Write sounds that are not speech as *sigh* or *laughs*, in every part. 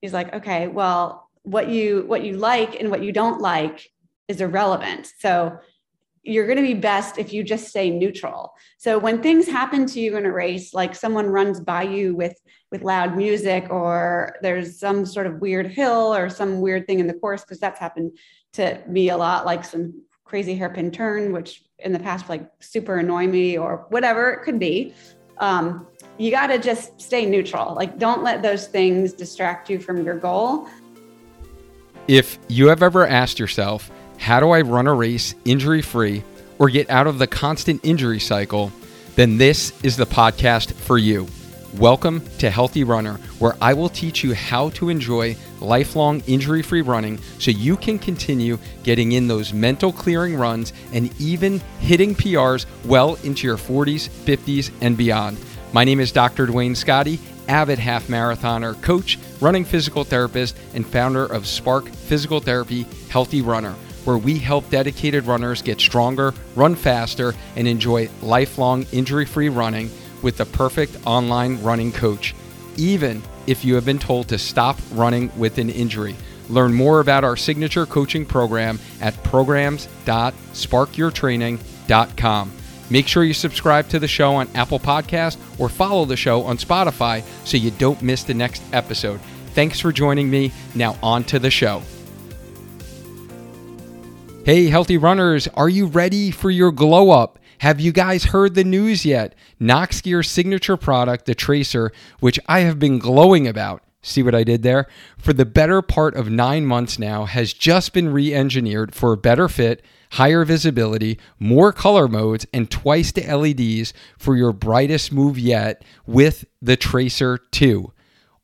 he's like, okay, well, what you what you like and what you don't like is irrelevant. So you're going to be best if you just stay neutral. So when things happen to you in a race, like someone runs by you with with loud music, or there's some sort of weird hill or some weird thing in the course, because that's happened to me a lot, like some crazy hairpin turn, which in the past like super annoy me or whatever it could be. Um, you got to just stay neutral. Like, don't let those things distract you from your goal. If you have ever asked yourself, how do I run a race injury free or get out of the constant injury cycle? Then this is the podcast for you. Welcome to Healthy Runner, where I will teach you how to enjoy lifelong injury free running so you can continue getting in those mental clearing runs and even hitting PRs well into your 40s, 50s, and beyond. My name is Dr. Duane Scotti, avid half marathoner, coach, running physical therapist, and founder of Spark Physical Therapy Healthy Runner where we help dedicated runners get stronger, run faster, and enjoy lifelong injury free running with the perfect online running coach, even if you have been told to stop running with an injury. Learn more about our signature coaching program at programs.sparkyourtraining.com. Make sure you subscribe to the show on Apple Podcast or follow the show on Spotify so you don't miss the next episode. Thanks for joining me. Now on to the show. Hey, healthy runners, are you ready for your glow up? Have you guys heard the news yet? Noxgear's signature product, the Tracer, which I have been glowing about. See what I did there? For the better part of nine months now, has just been re engineered for a better fit, higher visibility, more color modes, and twice the LEDs for your brightest move yet with the Tracer 2.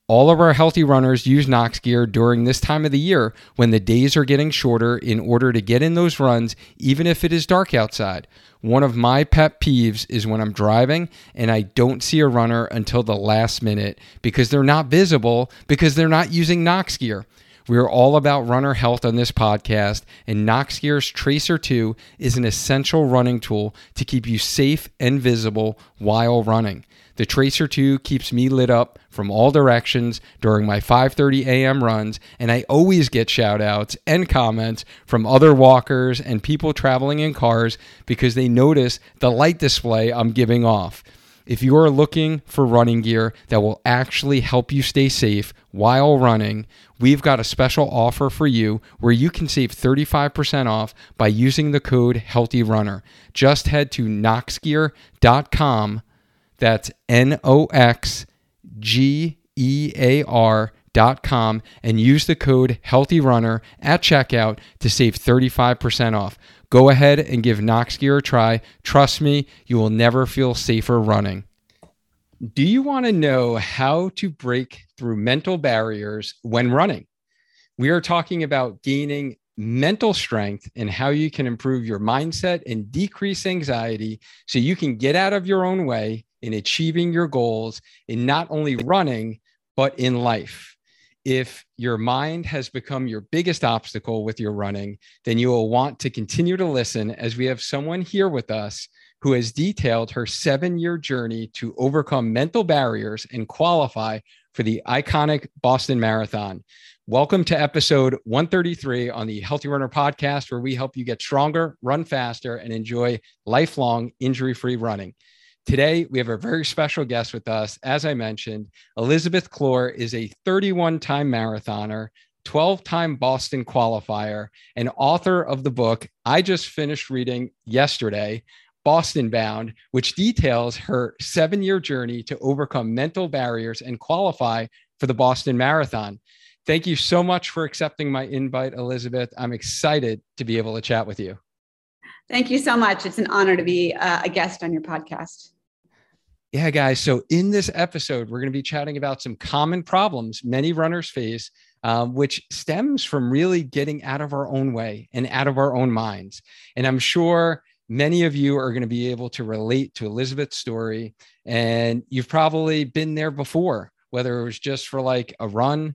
All of our healthy runners use Nox gear during this time of the year when the days are getting shorter in order to get in those runs, even if it is dark outside. One of my pet peeves is when I'm driving and I don't see a runner until the last minute because they're not visible because they're not using Nox gear. We are all about runner health on this podcast, and Noxgear's Tracer 2 is an essential running tool to keep you safe and visible while running. The Tracer 2 keeps me lit up from all directions during my 5:30 a.m. runs, and I always get shout outs and comments from other walkers and people traveling in cars because they notice the light display I'm giving off. If you are looking for running gear that will actually help you stay safe while running, we've got a special offer for you where you can save 35% off by using the code HEALTHYRUNNER. Just head to noxgear.com that's N O X G E A R dot com and use the code HEALTHYRUNNER at checkout to save 35% off. Go ahead and give Nox Gear a try. Trust me, you will never feel safer running. Do you want to know how to break through mental barriers when running? We are talking about gaining mental strength and how you can improve your mindset and decrease anxiety so you can get out of your own way in achieving your goals in not only running, but in life. If your mind has become your biggest obstacle with your running, then you will want to continue to listen as we have someone here with us who has detailed her seven year journey to overcome mental barriers and qualify for the iconic Boston Marathon. Welcome to episode 133 on the Healthy Runner podcast, where we help you get stronger, run faster, and enjoy lifelong injury free running. Today, we have a very special guest with us. As I mentioned, Elizabeth Clor is a 31 time marathoner, 12 time Boston qualifier, and author of the book I just finished reading yesterday, Boston Bound, which details her seven year journey to overcome mental barriers and qualify for the Boston Marathon. Thank you so much for accepting my invite, Elizabeth. I'm excited to be able to chat with you. Thank you so much. It's an honor to be uh, a guest on your podcast. Yeah, guys. So, in this episode, we're going to be chatting about some common problems many runners face, um, which stems from really getting out of our own way and out of our own minds. And I'm sure many of you are going to be able to relate to Elizabeth's story. And you've probably been there before, whether it was just for like a run,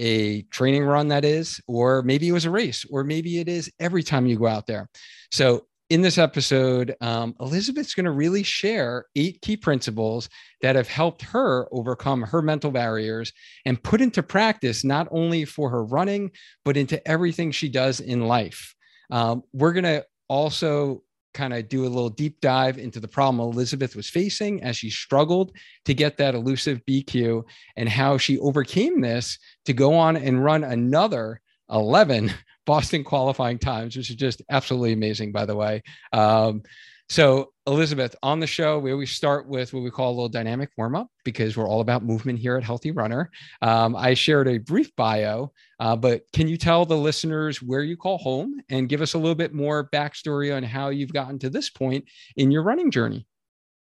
a training run, that is, or maybe it was a race, or maybe it is every time you go out there. So, in this episode, um, Elizabeth's going to really share eight key principles that have helped her overcome her mental barriers and put into practice not only for her running, but into everything she does in life. Um, we're going to also kind of do a little deep dive into the problem Elizabeth was facing as she struggled to get that elusive BQ and how she overcame this to go on and run another 11 Boston qualifying times, which is just absolutely amazing, by the way. Um, so, Elizabeth, on the show, we always start with what we call a little dynamic warm up because we're all about movement here at Healthy Runner. Um, I shared a brief bio, uh, but can you tell the listeners where you call home and give us a little bit more backstory on how you've gotten to this point in your running journey?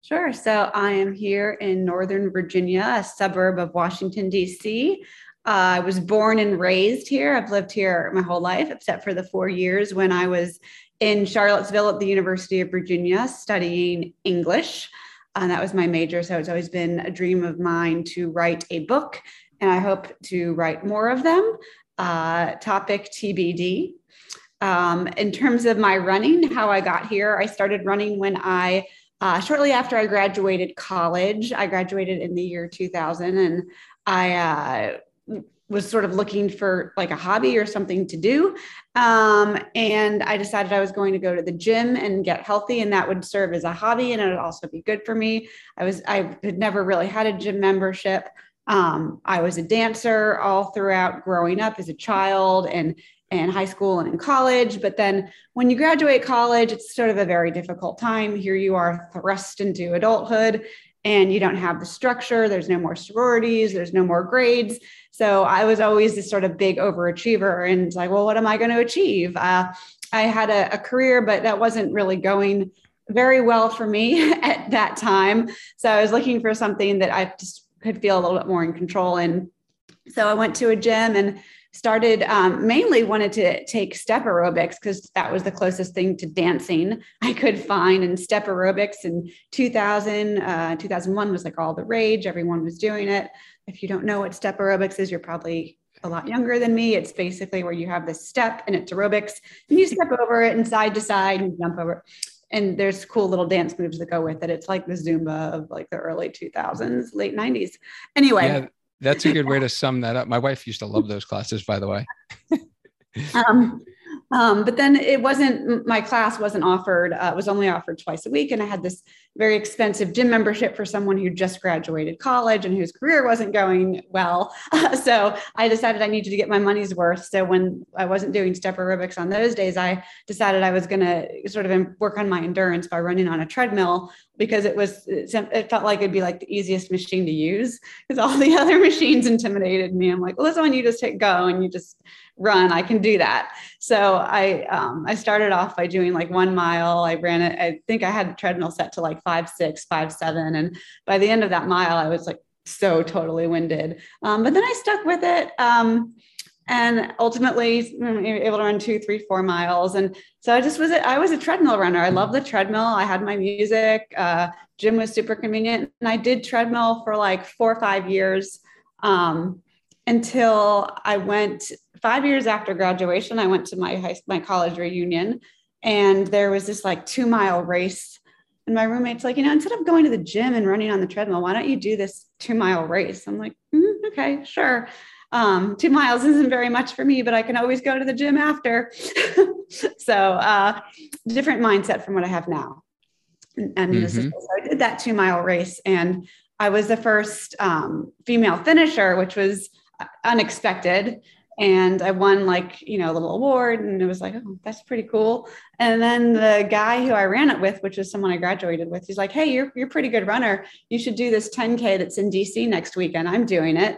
Sure. So, I am here in Northern Virginia, a suburb of Washington, D.C. Uh, I was born and raised here. I've lived here my whole life, except for the four years when I was in Charlottesville at the University of Virginia studying English. And that was my major. So it's always been a dream of mine to write a book, and I hope to write more of them. Uh, topic TBD. Um, in terms of my running, how I got here, I started running when I, uh, shortly after I graduated college, I graduated in the year 2000, and I uh, was sort of looking for like a hobby or something to do. Um, and I decided I was going to go to the gym and get healthy, and that would serve as a hobby and it would also be good for me. I was, I had never really had a gym membership. Um, I was a dancer all throughout growing up as a child and and high school and in college. But then when you graduate college, it's sort of a very difficult time. Here you are thrust into adulthood and you don't have the structure. There's no more sororities, there's no more grades. So I was always this sort of big overachiever and like, well, what am I going to achieve? Uh, I had a, a career, but that wasn't really going very well for me *laughs* at that time. So I was looking for something that I just could feel a little bit more in control. And so I went to a gym and started um, mainly wanted to take step aerobics because that was the closest thing to dancing *laughs* I could find. And step aerobics in 2000, uh, 2001 was like all the rage. Everyone was doing it. If you don't know what step aerobics is, you're probably a lot younger than me. It's basically where you have this step and it's aerobics and you step over it and side to side and jump over. And there's cool little dance moves that go with it. It's like the Zumba of like the early 2000s, late 90s. Anyway. Yeah that's a good way to sum that up. My wife used to love those classes, by the way. *laughs* um, um, but then it wasn't my class wasn't offered uh, was only offered twice a week and i had this very expensive gym membership for someone who just graduated college and whose career wasn't going well. *laughs* So i decided i needed to get my money's worth. So when i wasn't doing step aerobics on those days i decided i was going to sort of work on my endurance by running on a treadmill because it was it felt like it'd be like the easiest machine to use *laughs* because all the *laughs* other machines intimidated me. I'm like well this one you just hit go and you just run. I can do that. So i um, i started off by doing like one mile. I ran it i think i had the treadmill set to like five six five seven. And by the end of that mile i was like so totally winded. Um, but then i stuck with it um, and ultimately able to run two three four miles. And so i just was a, i was a treadmill runner. I love the treadmill. I had my music. Uh, gym was super convenient. And i did treadmill for like four or five years um, until I went five years after graduation. I went to my high, my college reunion, and there was this like two mile race. And my roommate's like, you know, instead of going to the gym and running on the treadmill, why don't you do this two mile race? I'm like, mm, okay, sure. Um, two miles isn't very much for me, but I can always go to the gym after. *laughs* so, uh, different mindset from what I have now. And, mm-hmm. is, so I did that two mile race, and I was the first um, female finisher, which was unexpected and I won like you know a little award, and it was like, oh, that's pretty cool. And then the guy who I ran it with, which is someone I graduated with, he's like, hey, you're you're a pretty good runner. You should do this 10k that's in DC next weekend. I'm doing it,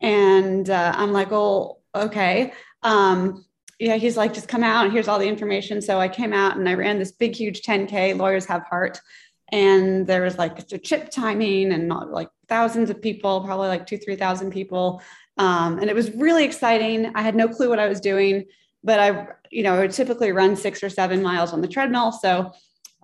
and uh, I'm like, oh, okay. Um, yeah, he's like, just come out here's all the information. So I came out and I ran this big, huge 10k. Lawyers have heart, and there was like chip timing and not like thousands of people, probably like two, three thousand people um, and it was really exciting. I had no clue what I was doing, but I, you know, I would typically run six or seven miles on the treadmill. So,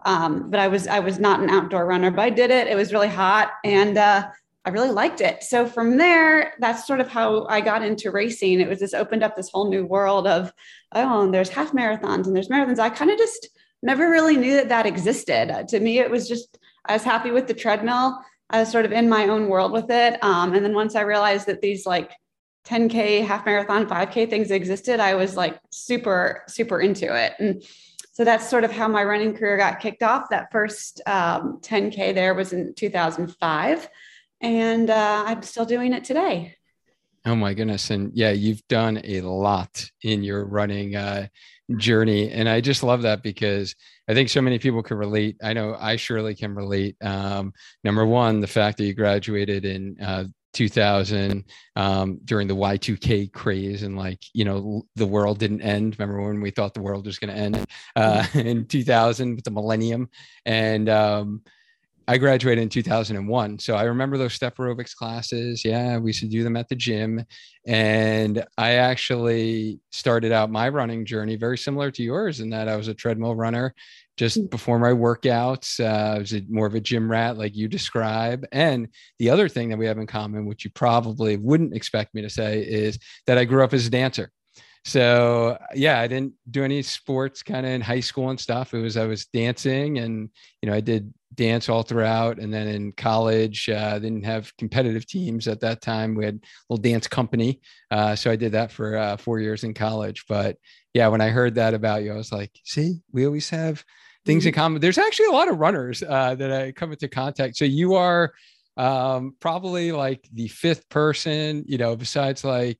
um, but I was, I was not an outdoor runner, but I did it. It was really hot and, uh, I really liked it. So from there, that's sort of how I got into racing. It was this opened up this whole new world of, oh, and there's half marathons and there's marathons. I kind of just never really knew that that existed. Uh, to me, it was just, I was happy with the treadmill. I was sort of in my own world with it. Um, and then once I realized that these like 10K, half marathon, 5K things existed, I was like super, super into it. And so that's sort of how my running career got kicked off. That first um, 10K there was in 2005. And uh, I'm still doing it today. Oh my goodness. And yeah, you've done a lot in your running uh, journey. And I just love that because I think so many people can relate. I know I surely can relate. Um, number one, the fact that you graduated in uh, 2000 um, during the Y2K craze and like, you know, the world didn't end. Remember when we thought the world was going to end uh, *laughs* in 2000 with the millennium? And, um, I graduated in 2001. So I remember those step aerobics classes. Yeah, we used to do them at the gym. And I actually started out my running journey very similar to yours in that I was a treadmill runner just mm. before my workouts. Uh, I was a, more of a gym rat, like you describe. And the other thing that we have in common, which you probably wouldn't expect me to say, is that I grew up as a dancer so yeah i didn't do any sports kind of in high school and stuff it was i was dancing and you know i did dance all throughout and then in college uh, didn't have competitive teams at that time. We had a little dance company uh, so i did that for uh, four years in college. But yeah when i heard that about you i was like see we always have things in mm-hmm. common. There's actually a lot of runners uh, that i come into contact. So you are um, probably like the fifth person you know besides like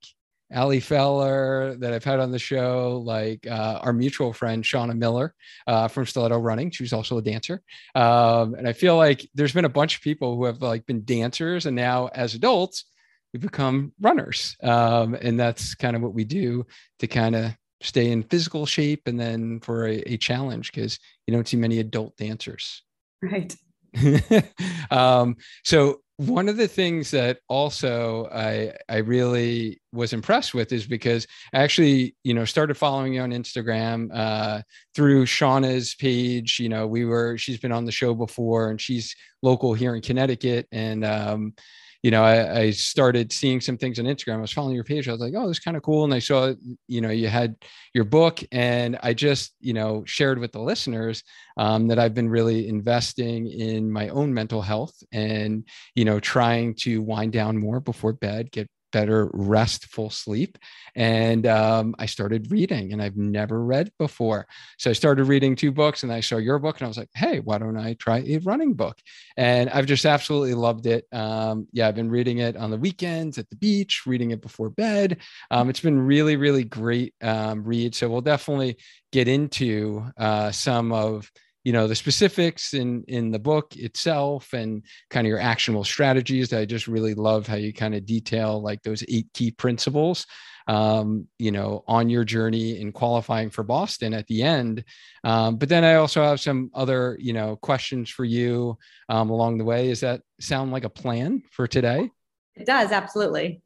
Ali Feller that I've had on the show, like uh, our mutual friend Shauna Miller uh, from Stiletto Running. She's also a dancer, um, and I feel like there's been a bunch of people who have like been dancers, and now as adults, we become runners, um, and that's kind of what we do to kind of stay in physical shape, and then for a, a challenge because you don't see many adult dancers. Right. *laughs* um, so one of the things that also I I really was impressed with is because I actually you know started following you on Instagram uh, through Shauna's page. You know, we were she's been on the show before and she's local here in Connecticut, and um, you know, I, I, started seeing some things on Instagram. I was following your page. I was like, oh, this is kind of cool. And I saw, you know, you had your book, and I just, you know, shared with the listeners um, that I've been really investing in my own mental health and, you know, trying to wind down more before bed, get better restful sleep. And um, I started reading, and I've never read before. So I started reading two books, and I saw your book, and I was like, hey, why don't I try a running book? And I've just absolutely loved it. Um, yeah, I've been reading it on the weekends at the beach, reading it before bed. Um, it's been really, really great um, read. So we'll definitely get into uh, some of you know the specifics in in the book itself and kind of your actionable strategies i just really love how you kind of detail like those eight key principles um, you know on your journey in qualifying for boston at the end. Um, but then i also have some other you know questions for you um, along the way. Does that sound like a plan for today? It does absolutely.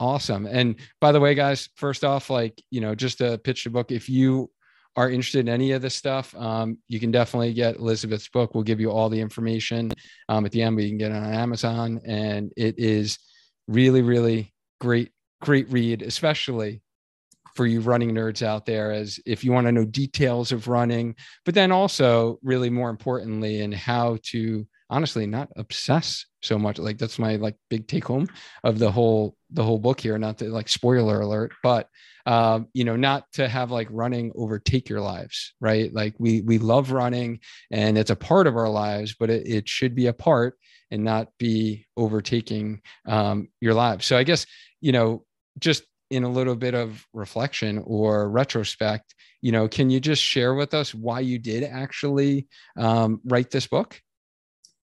Awesome. And by the way guys first off like you know just to pitch the book if you are interested in any of this stuff, um, you can definitely get Elizabeth's book. We'll give you all the information um, at the end, but you can get it on Amazon. And it is really, really great, great read, especially for you running nerds out there as if you want to know details of running, but then also really more importantly in how to honestly not obsess so much like that's my like big take home of the whole the whole book here not to like spoiler alert but um, you know, not to have like running overtake your lives, right? Like we we love running and it's a part of our lives, but it, it should be a part and not be overtaking um, your lives. So I guess you know, just in a little bit of reflection or retrospect, you know, can you just share with us why you did actually um, write this book?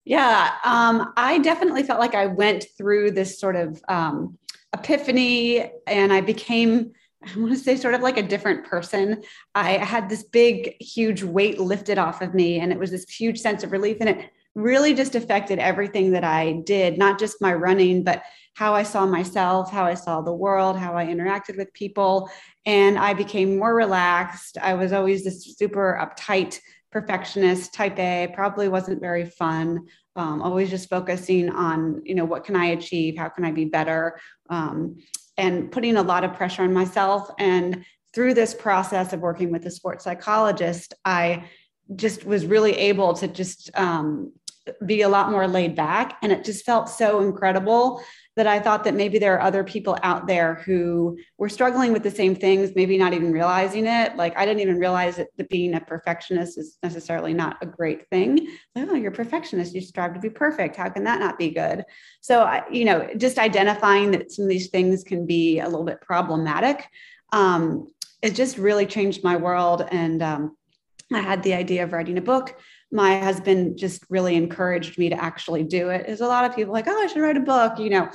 Yeah, um, I definitely felt like I went through this sort of um, epiphany and I became I want to say sort of like a different person. I had this big, huge weight lifted off of me, and it was this huge sense of relief. And it really just affected everything that I did, not just my running, but how I saw myself, how I saw the world, how I interacted with people. And I became more relaxed. I was always this super uptight perfectionist, type A, probably wasn't very fun. Um, always just focusing on, you know, what can I achieve? How can I be better? Um, and putting a lot of pressure on myself. And through this process of working with a sports psychologist, I just was really able to just um, be a lot more laid back. And it just felt so incredible that I thought that maybe there are other people out there who were struggling with the same things, maybe not even realizing it. Like I didn't even realize that, that being a perfectionist is necessarily not a great thing. Oh, you're a perfectionist. You strive to be perfect. How can that not be good? So, I, you know, just identifying that some of these things can be a little bit problematic. Um, it just really changed my world. And um, I had the idea of writing a book my husband just really encouraged me to actually do it. There's a lot of people like, oh, I should write a book, you know.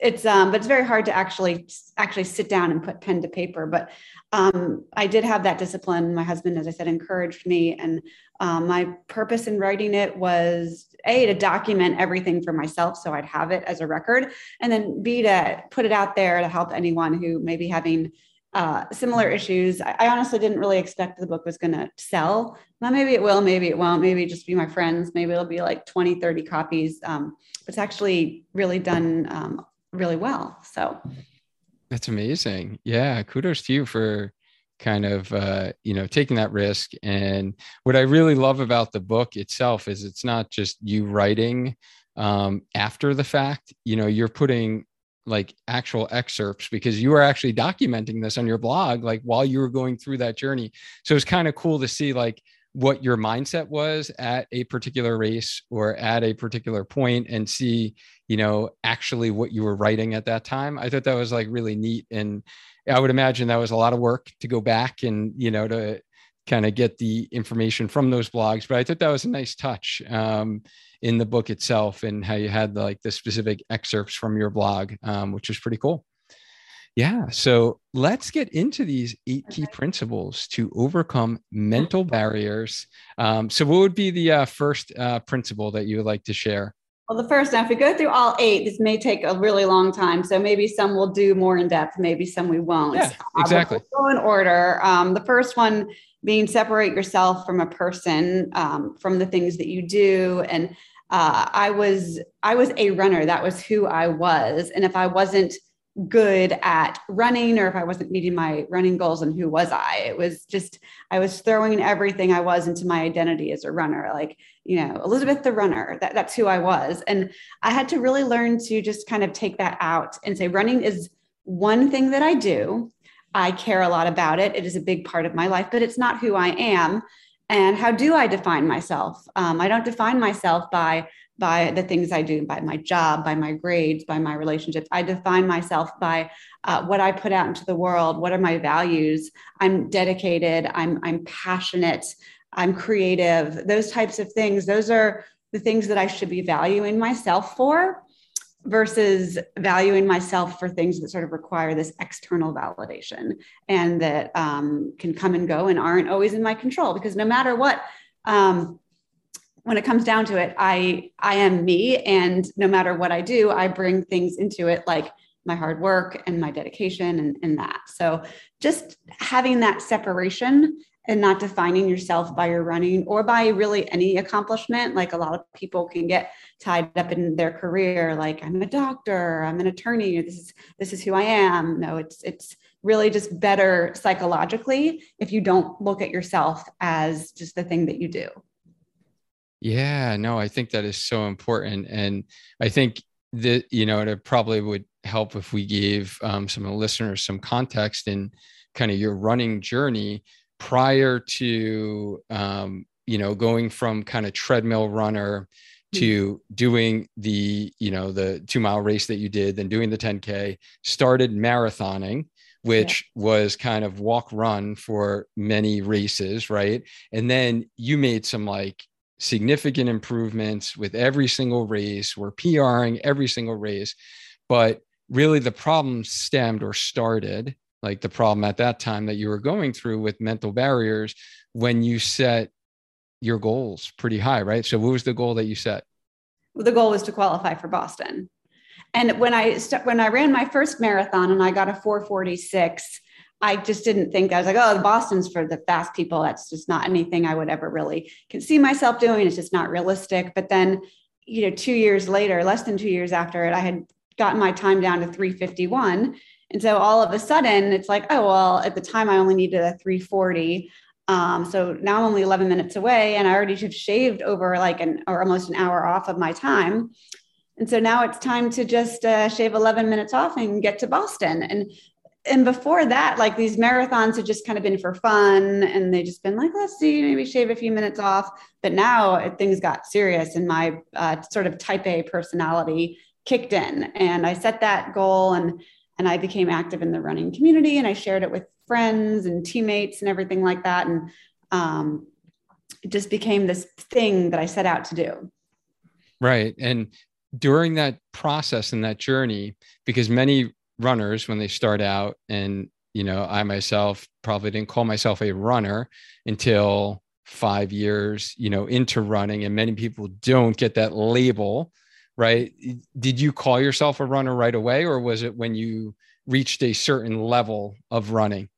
It's um, but it's very hard to actually actually sit down and put pen to paper. But um, I did have that discipline. My husband, as I said, encouraged me, and um, my purpose in writing it was a to document everything for myself, so I'd have it as a record, and then b to put it out there to help anyone who may be having uh, similar issues. I, I, honestly didn't really expect the book was going to sell. Maybe it will, maybe it won't, maybe just be my friends. Maybe it'll be like 20, 30 copies. Um, it's actually really done um, really well. So that's amazing. Yeah. Kudos to you for kind of, uh, you know, taking that risk. And what I really love about the book itself is it's not just you writing um, after the fact, you know, you're putting like actual excerpts because you were actually documenting this on your blog like while you were going through that journey. So it's kind of cool to see like what your mindset was at a particular race or at a particular point and see you know actually what you were writing at that time. I thought that was like really neat and i would imagine that was a lot of work to go back and you know to kind of get the information from those blogs but i thought that was a nice touch. Um, in the book itself and how you had like the specific excerpts from your blog, um, which was pretty cool. Yeah. So let's get into these eight key principles to overcome mental barriers. Um, so, what would be the uh, first uh, principle that you would like to share? Well, the first, now, if we go through all eight, this may take a really long time. So, maybe some we'll do more in depth, maybe some we won't. Yeah, exactly. we'll go in order. Um, the first one being separate yourself from a person, um, from the things that you do. And uh, I was I was a runner. That was who I was. And if I wasn't good at running or if I wasn't meeting my running goals, and who was I? It was just I was throwing everything I was into my identity as a runner. Like you know, Elizabeth the runner. That, that's who I was. And I had to really learn to just kind of take that out and say running is one thing that I do. I care a lot about it. It is a big part of my life, but it's not who I am. And how do I define myself? Um, I don't define myself by by the things I do, by my job, by my grades, by my relationships. I define myself by uh, what I put out into the world. What are my values? I'm dedicated. I'm I'm passionate. I'm creative. Those types of things. Those are the things that I should be valuing myself for versus valuing myself for things that sort of require this external validation and that um, can come and go and aren't always in my control. Because no matter what um, when it comes down to it i i am me. And no matter what i do i bring things into it like my hard work and my dedication and, and that. So just having that separation and not defining yourself by your running or by really any accomplishment. Like a lot of people can get tied up in their career, like I'm a doctor, I'm an attorney, this is this is who I am. No, it's it's really just better psychologically if you don't look at yourself as just the thing that you do. Yeah, no, I think that is so important. And I think that, you know, it probably would help if we gave um, some listeners some context in kind of your running journey prior to um, you know going from kind of treadmill runner hmm. to doing the you know the two mile race that you did then doing the 10k started marathoning which yeah. was kind of walk run for many races right and then you made some like significant improvements with every single race we're pring every single race but really the problem stemmed or started like the problem at that time that you were going through with mental barriers when you set your goals pretty high, right? So what was the goal that you set? Well, the goal was to qualify for Boston. And when I st- when I ran my first marathon and I got a 446, I just didn't think I was like, oh, Boston's for the fast people. That's just not anything I would ever really can see myself doing. It's just not realistic. But then, you know, two years later, less than two years after it, I had gotten my time down to 351 and so all of a sudden, it's like, oh, well, at the time I only needed a 340. Um, so now I'm only 11 minutes away and I already have shaved over like an or almost an hour off of my time. And so now it's time to just uh, shave 11 minutes off and get to Boston. And and before that, like these marathons had just kind of been for fun and they just been like, let's see, maybe shave a few minutes off. But now things got serious and my uh, sort of type A personality kicked in. And I set that goal and and I became active in the running community and I shared it with friends and teammates and everything like that. And um, it just became this thing that I set out to do. Right. And during that process and that journey, because many runners, when they start out, and, you know, I myself probably didn't call myself a runner until five years, you know, into running, and many people don't get that label right? Did you call yourself a runner right away, or was it when you reached a certain level of running?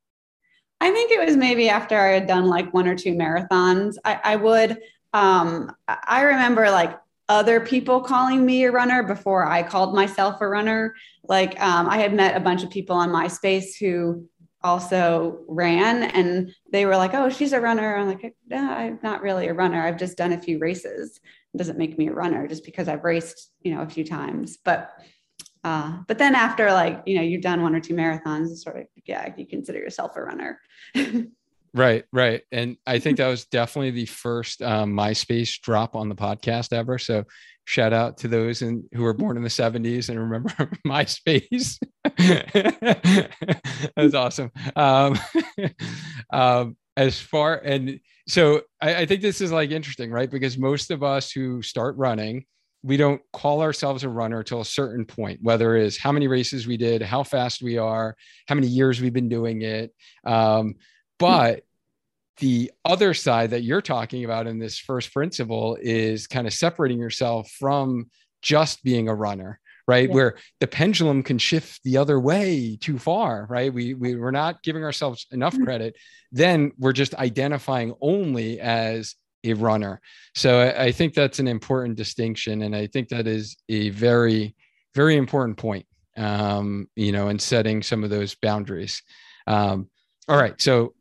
I think it was maybe after I had done like one or two marathons. I, I would, um, I remember like other people calling me a runner before I called myself a runner. Like um, I had met a bunch of people on MySpace who also ran and they were like, oh, she's a runner. I'm like, no, I'm not really a runner. I've just done a few races doesn't make me a runner just because I've raced, you know, a few times. But uh, but then after like, you know, you've done one or two marathons, sort of, yeah, you consider yourself a runner. *laughs* right, right. And I think that was definitely the first um, MySpace drop on the podcast ever. So shout out to those in, who were born in the 70s and remember *laughs* MySpace. *laughs* that was awesome. Um, um, as far and so I, I think this is like interesting, right? Because most of us who start running, we don't call ourselves a runner till a certain point, whether it is how many races we did, how fast we are, how many years we've been doing it. Um, but the other side that you're talking about in this first principle is kind of separating yourself from just being a runner right? Yeah. where the pendulum can shift the other way too far right? We, we we're not giving ourselves enough mm-hmm. credit. Then we're just identifying only as a runner. So I, I think that's an important distinction and i think that is a very very important point um, you know in setting some of those boundaries. Um, all right so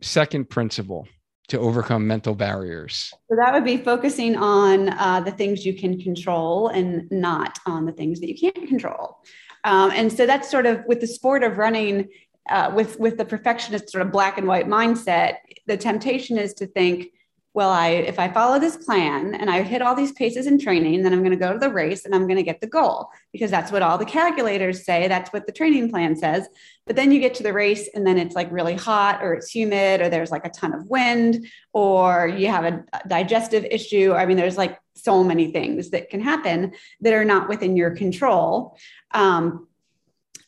second principle to overcome mental barriers? So that would be focusing on uh, the things you can control and not on the things that you can't control. Um, and so that's sort of with the sport of running, uh, with with the perfectionist sort of black and white mindset. The temptation is to think, well, I if I follow this plan and I hit all these paces in training, then I'm going to go to the race and I'm going to get the goal because that's what all the calculators say. That's what the training plan says. But then you get to the race and then it's like really hot or it's humid or there's like a ton of wind or you have a digestive issue. I mean, there's like so many things that can happen that are not within your control. Um,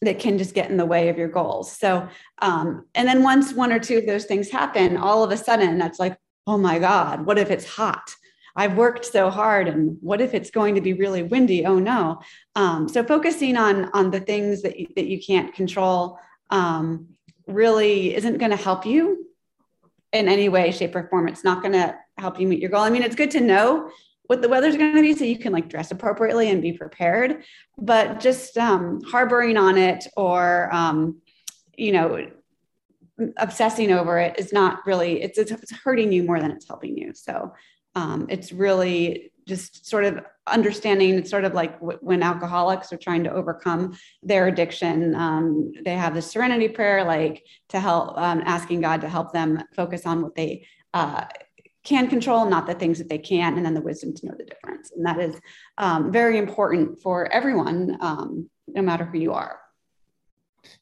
that can just get in the way of your goals. So, um, and then once one or two of those things happen, all of a sudden that's like, oh my God, what if it's hot? I've worked so hard, and what if it's going to be really windy? Oh no! Um, so focusing on on the things that you, that you can't control um, really isn't going to help you in any way, shape, or form. It's not going to help you meet your goal. I mean, it's good to know what the weather's going to be so you can like dress appropriately and be prepared. But just um, harboring on it or um, you know obsessing over it is not really it's, it's hurting you more than it's helping you. So um, it's really just sort of understanding it's sort of like w- when alcoholics are trying to overcome their addiction um, they have the serenity prayer like to help um, asking god to help them focus on what they uh, can control not the things that they can't and then the wisdom to know the difference. And that is um, very important for everyone um, no matter who you are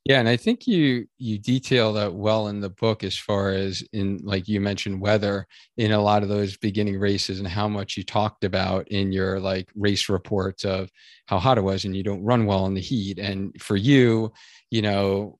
yeah, and I think you you detail that well in the book as far as in like you mentioned weather in a lot of those beginning races and how much you talked about in your like race reports of how hot it was and you don't run well in the heat. And for you, you know,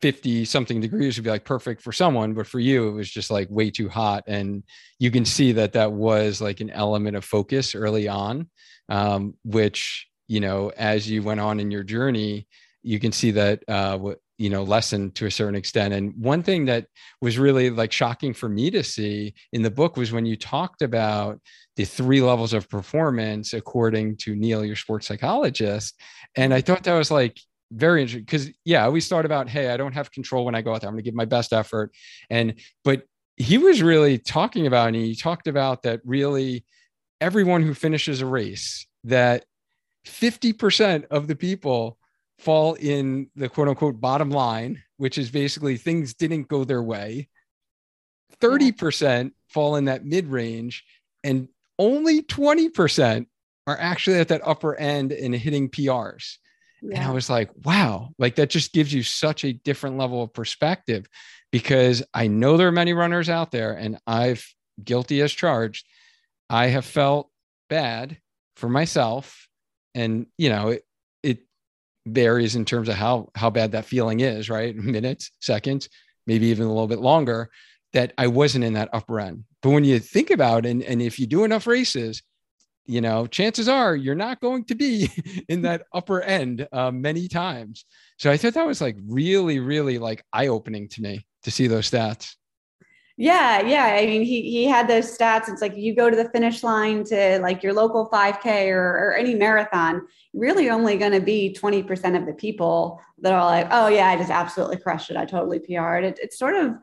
50 something degrees would be like perfect for someone but for you it was just like way too hot. And you can see that that was like an element of focus early on um, which you know as you went on in your journey you can see that uh, you know lesson to a certain extent. And one thing that was really like shocking for me to see in the book was when you talked about the three levels of performance according to neil your sports psychologist. And i thought that was like very interesting because yeah we start about hey i don't have control when i go out there. I'm going to give my best effort. And but he was really talking about, and he talked about that really everyone who finishes a race, that 50% of the people fall in the quote unquote bottom line, which is basically things didn't go their way. 30% fall in that mid range, and only 20% are actually at that upper end and hitting PRs. Yeah. And I was like, wow, like that just gives you such a different level of perspective because I know there are many runners out there and I've guilty as charged. I have felt bad for myself. And, you know, it, it varies in terms of how, how bad that feeling is, right? *laughs* Minutes, seconds, maybe even a little bit longer that I wasn't in that upper end. But when you think about it, and, and if you do enough races, you know, chances are you're not going to be *laughs* in that upper end uh, many times. So I thought that was like really, really like eye opening to me to see those stats. Yeah, yeah. I mean, he he had those stats. It's like you go to the finish line to like your local 5K or, or any marathon, really only going to be 20% of the people that are like, oh yeah, I just absolutely crushed it. I totally PR'd. It, it's sort of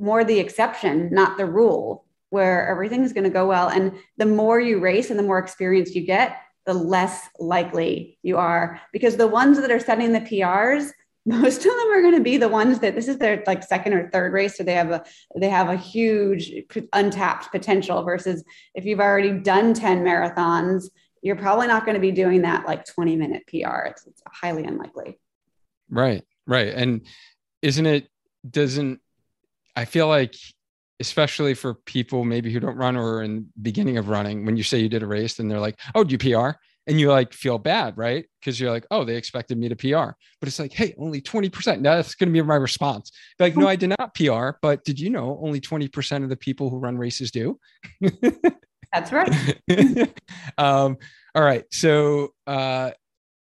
more the exception, not the rule, where everything's going to go well. And the more you race and the more experience you get, the less likely you are. Because the ones that are setting the PRs, most of them are going to be the ones that this is their like second or third race so they have a they have a huge untapped potential versus if you've already done 10 marathons you're probably not going to be doing that like 20 minute pr it's, it's highly unlikely right right and isn't it doesn't I feel like, especially for people maybe who don't run or in beginning of running, when you say you did a race and they're like, "Oh, do you PR?" And you like feel bad, right? Because you're like, "Oh, they expected me to PR," but it's like, "Hey, only twenty percent." Now That's going to be my response. Be like, no, I did not PR, but did you know only twenty percent of the people who run races do? *laughs* That's right. *laughs* um, all right. So, uh,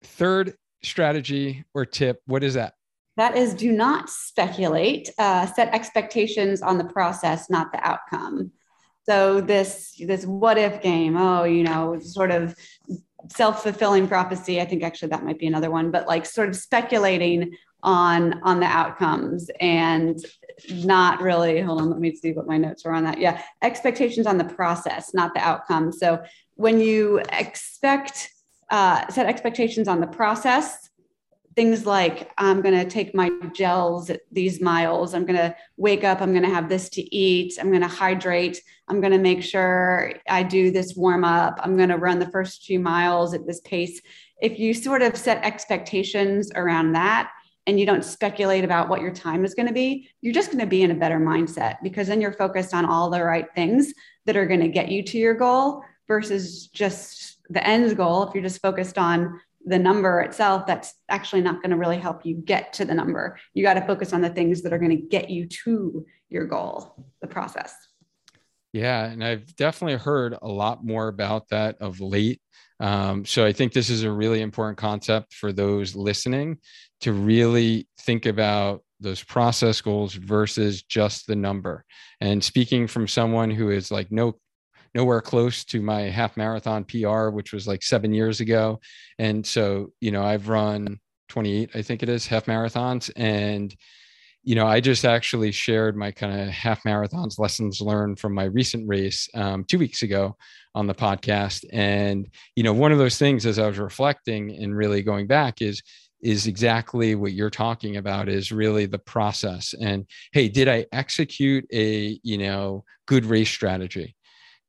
third strategy or tip, what is that? That is, do not speculate. Uh, set expectations on the process, not the outcome. So this this what if game. Oh, you know, sort of self fulfilling prophecy. I think actually that might be another one, but like sort of speculating on on the outcomes and not really hold on let me see what my notes are on that yeah expectations on the process not the outcome so when you expect uh, set expectations on the process things like I'm going to take my gels at these miles. I'm going to wake up. I'm going to have this to eat. I'm going to hydrate. I'm going to make sure I do this warm up. I'm going to run the first few miles at this pace. If you sort of set expectations around that and you don't speculate about what your time is going to be, you're just going to be in a better mindset because then you're focused on all the right things that are going to get you to your goal versus just the end goal. If you're just focused on the number itself, that's actually not going to really help you get to the number. You got to focus on the things that are going to get you to your goal, the process. Yeah. And I've definitely heard a lot more about that of late. Um, so I think this is a really important concept for those listening to really think about those process goals versus just the number. And speaking from someone who is like no nowhere close to my half marathon PR, which was like seven years ago. And so, you know, I've run 28, I think it is, half marathons. And, you know, I just actually shared my kind of half marathons lessons learned from my recent race um, two weeks ago on the podcast. And, you know, one of those things as I was reflecting and really going back is, is exactly what you're talking about is really the process and hey did i execute a you know good race strategy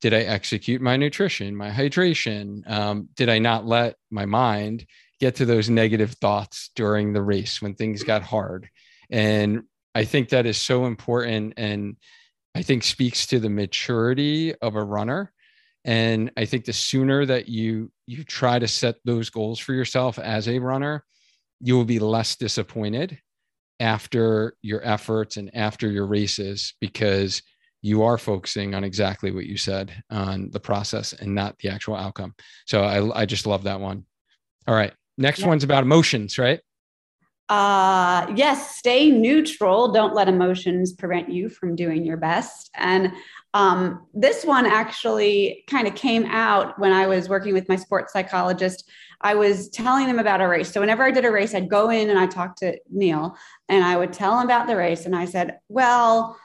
did I execute my nutrition, my hydration? Um, did I not let my mind get to those negative thoughts during the race when things got hard? And I think that is so important and I think speaks to the maturity of a runner. And I think the sooner that you you try to set those goals for yourself as a runner, you will be less disappointed after your efforts and after your races because you are focusing on exactly what you said on the process and not the actual outcome. So I, I just love that one. All right. Next yeah. one's about emotions, right? Uh, yes, stay neutral. Don't let emotions prevent you from doing your best. And um, this one actually kind of came out when I was working with my sports psychologist. I was telling them about a race. So whenever I did a race, I'd go in and I talked to Neil and I would tell him about the race. And I said, well,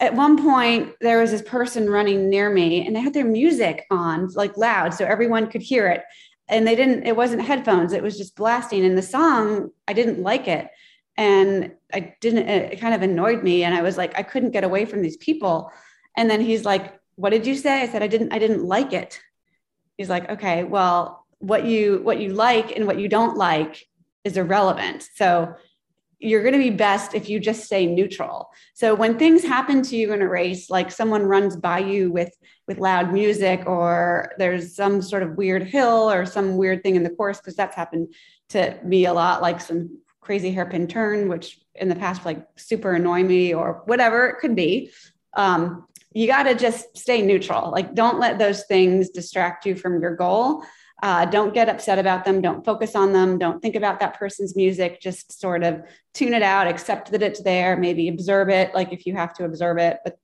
at one point there was this person running near me and they had their music on like loud so everyone could hear it. And they didn't it wasn't headphones it was just blasting and the song i didn't like it. And i didn't it kind of annoyed me and i was like i couldn't get away from these people. And then he's like what did you say? I said i didn't i didn't like it. He's like okay well what you what you like and what you don't like is irrelevant. So you're going to be best if you just stay neutral. So when things happen to you in a race, like someone runs by you with with loud music, or there's some sort of weird hill or some weird thing in the course, because that's happened to me a lot, like some crazy hairpin turn, which in the past like super annoy me or whatever it could be. Um, you got to just stay neutral. Like don't let those things distract you from your goal. Uh, don't get upset about them. Don't focus on them. Don't think about that person's music. Just sort of tune it out, accept that it's there, maybe observe it, like if you have to observe it. But,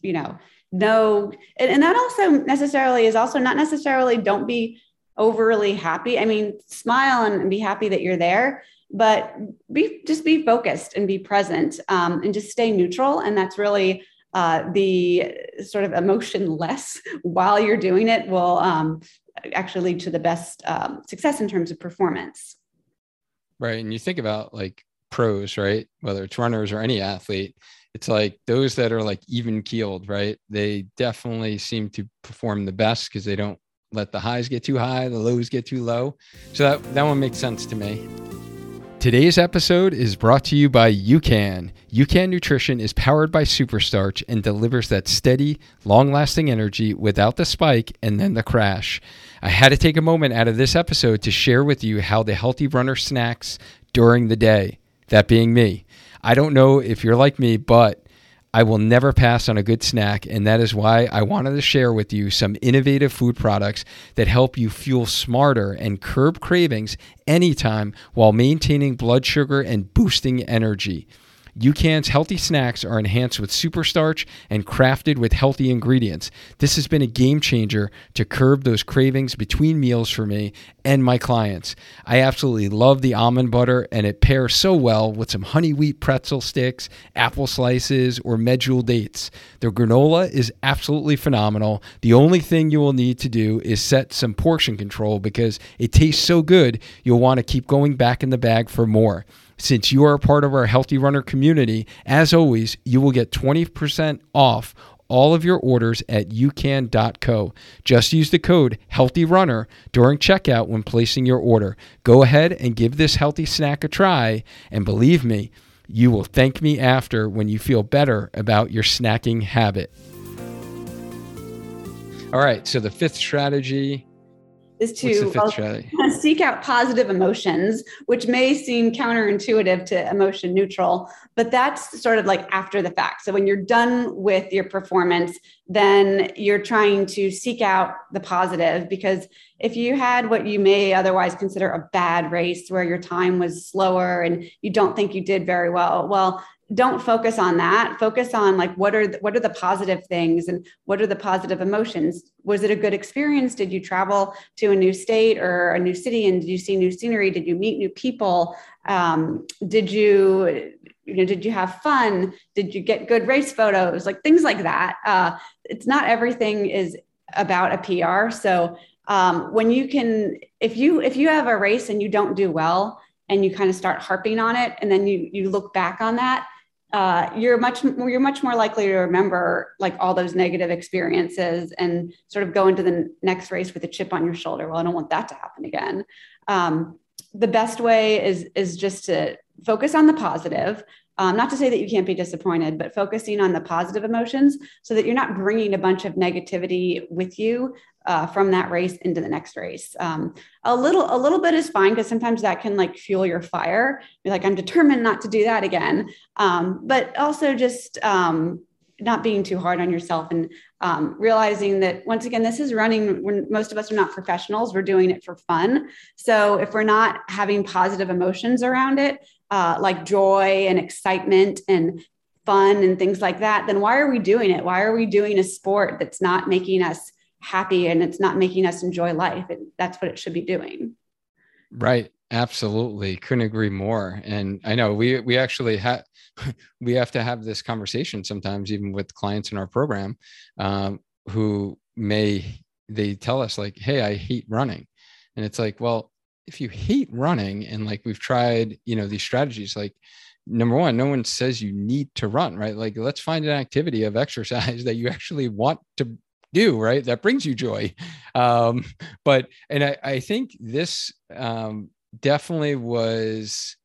you know, no. And, and that also necessarily is also not necessarily don't be overly happy. I mean, smile and, be happy that you're there, but be just be focused and be present um, and just stay neutral. And that's really uh, the sort of emotionless *laughs* while you're doing it will um, actually lead to the best um, success in terms of performance. Right. And you think about like pros, right? Whether it's runners or any athlete, it's like those that are like even keeled, right? They definitely seem to perform the best because they don't let the highs get too high, the lows get too low. So that, that one makes sense to me. Today's episode is brought to you by UCAN. UCAN Nutrition is powered by Superstarch and delivers that steady, long lasting energy without the spike and then the crash. I had to take a moment out of this episode to share with you how the healthy runner snacks during the day, that being me. I don't know if you're like me, but I will never pass on a good snack, and that is why I wanted to share with you some innovative food products that help you fuel smarter and curb cravings anytime while maintaining blood sugar and boosting energy. UCAN's healthy snacks are enhanced with super starch and crafted with healthy ingredients. This has been a game changer to curb those cravings between meals for me and my clients. I absolutely love the almond butter, and it pairs so well with some honey wheat pretzel sticks, apple slices, or medjool dates. The granola is absolutely phenomenal. The only thing you will need to do is set some portion control because it tastes so good, you'll want to keep going back in the bag for more. Since you are a part of our Healthy Runner community, as always, you will get 20% off all of your orders at ucan.co. Just use the code HEALTHYRUNNER during checkout when placing your order. Go ahead and give this healthy snack a try, and believe me, you will thank me after when you feel better about your snacking habit. All right, so the fifth strategy is to well, *laughs* seek out positive emotions, which may seem counterintuitive to emotion neutral, but that's sort of like after the fact. So when you're done with your performance, then you're trying to seek out the positive because if you had what you may otherwise consider a bad race where your time was slower and you don't think you did very well, well, don't focus on that. Focus on like what are the, what are the positive things and what are the positive emotions? Was it a good experience? Did you travel to a new state or a new city and did you see new scenery? Did you meet new people? Um, did you you know did you have fun? Did you get good race photos? Like things like that. Uh, it's not everything is about a pr so um, when you can if you if you have a race and you don't do well and you kind of start harping on it and then you you look back on that uh, you're much you're much more likely to remember like all those negative experiences and sort of go into the next race with a chip on your shoulder. Well, I don't want that to happen again. Um, the best way is is just to focus on the positive. Um, not to say that you can't be disappointed, but focusing on the positive emotions so that you're not bringing a bunch of negativity with you uh, from that race into the next race. Um, a little, a little bit is fine because sometimes that can like fuel your fire. You're like, I'm determined not to do that again. Um, but also just um, not being too hard on yourself and um, realizing that once again, this is running when most of us are not professionals. We're doing it for fun. So if we're not having positive emotions around it, uh, like joy and excitement and fun and things like that, then why are we doing it? Why are we doing a sport that's not making us happy and it's not making us enjoy life. And that's what it should be doing. Right. Absolutely, couldn't agree more. And I know we we actually have *laughs* we have to have this conversation sometimes, even with clients in our program, um, who may they tell us like, "Hey, I hate running," and it's like, well, if you hate running and like we've tried, you know, these strategies, like number one, no one says you need to run, right? Like, let's find an activity of exercise *laughs* that you actually want to do right? That brings you joy. *laughs* Um but and i i think this um definitely was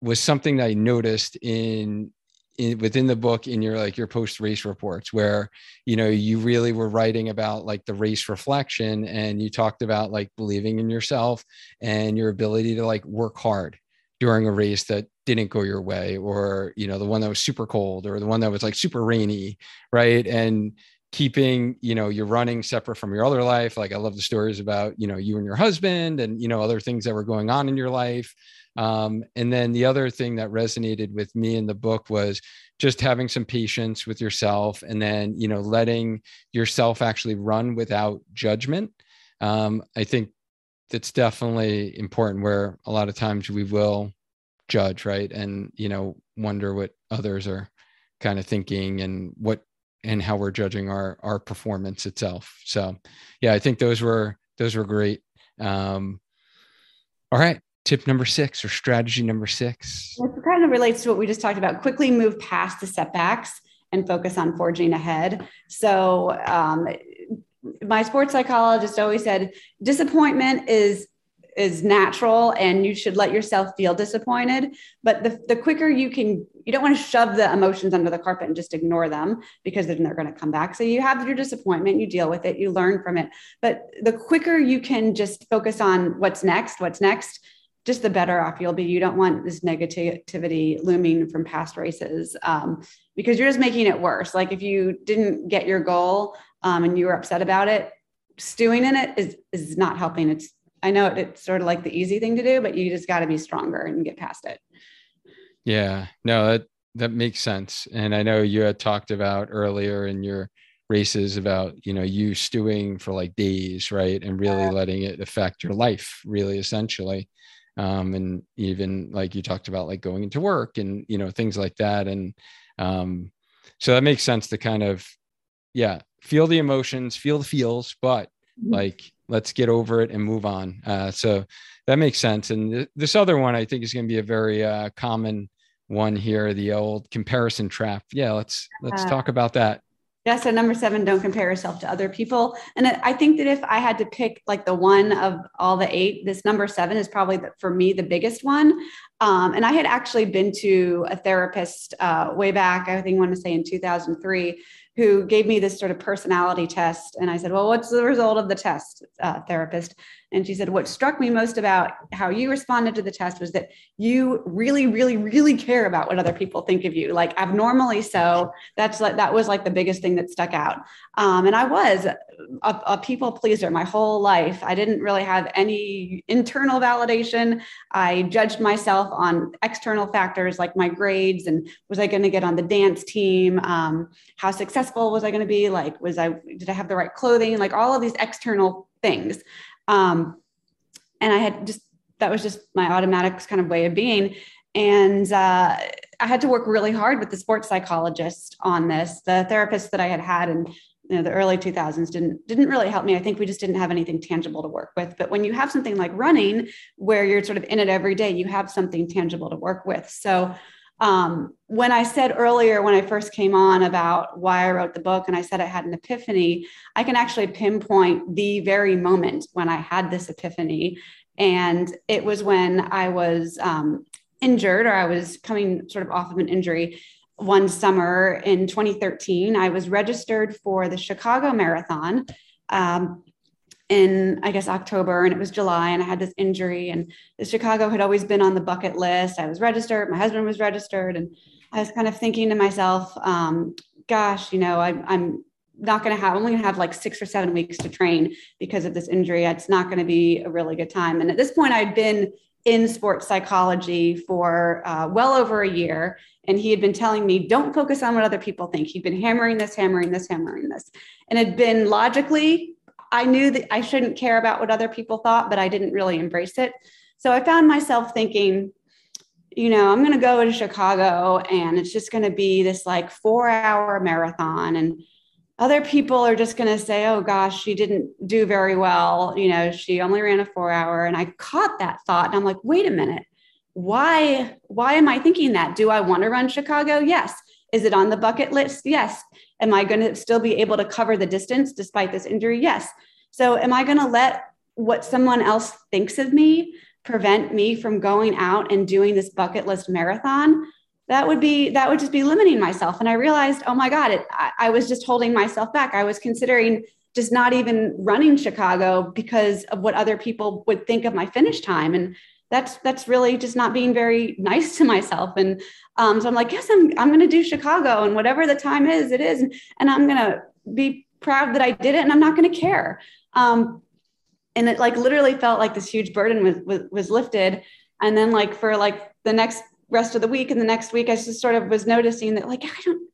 was something that i noticed in in, within the book in your like your post race reports where you know you really were writing about like the race reflection and you talked about like believing in yourself and your ability to like work hard during a race that didn't go your way or you know the one that was super cold or the one that was like super rainy right? And keeping you know your running separate from your other life like i love the stories about you know you and your husband and you know other things that were going on in your life um, and then the other thing that resonated with me in the book was just having some patience with yourself and then you know letting yourself actually run without judgment um, i think that's definitely important where a lot of times we will judge right and you know wonder what others are kind of thinking and what and how we're judging our our performance itself. So yeah, I think those were those were great. Um, all right, tip number six or strategy number six. It kind of relates to what we just talked about. Quickly move past the setbacks and focus on forging ahead. So um, my sports psychologist always said disappointment is is natural and you should let yourself feel disappointed. But the, the quicker you can you don't want to shove the emotions under the carpet and just ignore them because then they're going to come back. So you have your disappointment you deal with it you learn from it. But the quicker you can just focus on what's next what's next just the better off you'll be. You don't want this negativity looming from past races um, because you're just making it worse. Like if you didn't get your goal um, and you were upset about it stewing in it is is not helping. It's I know it's sort of like the easy thing to do, but you just got to be stronger and get past it. Yeah, no, that that makes sense. And I know you had talked about earlier in your races about you know you stewing for like days, right, and really yeah. letting it affect your life, really essentially. Um, and even like you talked about like going into work and you know things like that and um, so that makes sense to kind of yeah feel the emotions feel the feels but mm-hmm. like let's get over it and move on. Uh, so that makes sense. And th- this other one, I think, is going to be a very uh, common one here, the old comparison trap. Yeah, let's let's uh, talk about that. Yeah, so number seven, don't compare yourself to other people. And I think that if I had to pick like the one of all the eight, this number seven is probably the, for me the biggest one. Um, and I had actually been to a therapist uh, way back, I think I want to say in 2003, who gave me this sort of personality test. And I said, Well, what's the result of the test, uh, therapist? And she said, What struck me most about how you responded to the test was that you really, really, really care about what other people think of you, like abnormally so. That's like, that was like the biggest thing that stuck out. Um, and I was a, a people pleaser my whole life. I didn't really have any internal validation. I judged myself on external factors like my grades and was I going to get on the dance team? Um, how successful was I going to be? Like, was I, did I have the right clothing? Like all of these external things. Um, and I had just, that was just my automatic kind of way of being. And uh, I had to work really hard with the sports psychologist on this. The therapist that I had had in you know, the early 2000s didn't didn't really help me. I think we just didn't have anything tangible to work with. But when you have something like running, where you're sort of in it every day, you have something tangible to work with. So um, when I said earlier, when I first came on about why I wrote the book, and I said I had an epiphany, I can actually pinpoint the very moment when I had this epiphany. And it was when I was um, injured, or I was coming sort of off of an injury one summer in 2013. I was registered for the Chicago Marathon. Um, in I guess October and it was July and I had this injury and this Chicago had always been on the bucket list. I was registered, my husband was registered, and I was kind of thinking to myself, um, gosh, you know, I, I'm not going to have, I'm only going to have like six or seven weeks to train because of this injury. It's not going to be a really good time. And at this point, I'd been in sports psychology for uh, well over a year. And he had been telling me, don't focus on what other people think. He'd been hammering this, hammering this, hammering this. And had been logically I knew that I shouldn't care about what other people thought, but I didn't really embrace it. So I found myself thinking, you know, I'm going to go to Chicago and it's just going to be this like four hour marathon. And other people are just going to say, oh gosh, she didn't do very well. You know, she only ran a four hour. And I caught that thought and I'm like, wait a minute. Why, why am I thinking that? Do I want to run Chicago? Yes. Is it on the bucket list? Yes. Am I going to still be able to cover the distance despite this injury? Yes. So am I going to let what someone else thinks of me prevent me from going out and doing this bucket list marathon? that would be that would just be limiting myself and i realized oh my god it, I, I, was just holding myself back i was considering just not even running chicago because of what other people would think of my finish time and that's that's really just not being very nice to myself and um, so i'm like yes i'm, I'm going to do chicago and whatever the time is it is. And i'm going to be proud that i did it and i'm not going to care. Um, and it like literally felt like this huge burden was, was was lifted. And then like for like the next rest of the week and the next week i just sort of was noticing that like i don't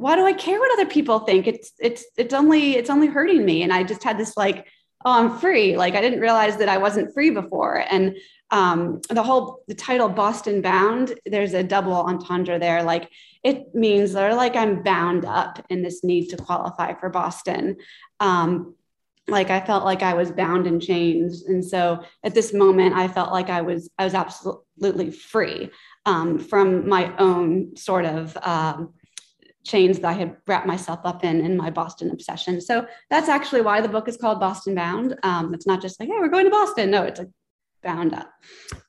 why do i care what other people think? It's it's it's only it's only hurting me. And i just had this like oh i'm free. Like i didn't realize that i wasn't free before. And um, the whole the title boston bound there's a double entendre there like it means they're like i'm bound up in this need to qualify for boston um, like i felt like i was bound in chains and so at this moment i felt like i was i was absolutely free um, from my own sort of um, chains that I had wrapped myself up in in my Boston obsession. So that's actually why the book is called Boston Bound. Um, it's not just like, hey, we're going to Boston. No, it's like bound up.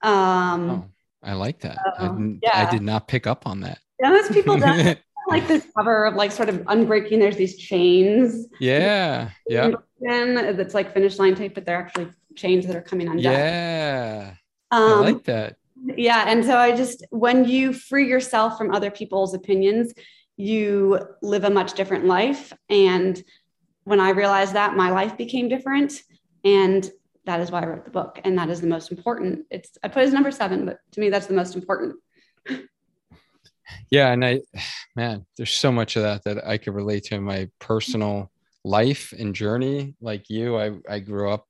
Um, oh, I like that. So, I, yeah. I did not pick up on that. Yeah, most people don't *laughs* like this cover of like sort of unbreaking. There's these chains. Yeah, yeah. That's like finish line tape, but they're actually chains that are coming undone. Yeah, um, I like that yeah and so i just when you free yourself from other people's opinions you live a much different life and when i realized that my life became different and that is why i wrote the book and that is the most important it's i put it as number seven but to me that's the most important yeah and i man there's so much of that that i could relate to in my personal life and journey like you i i grew up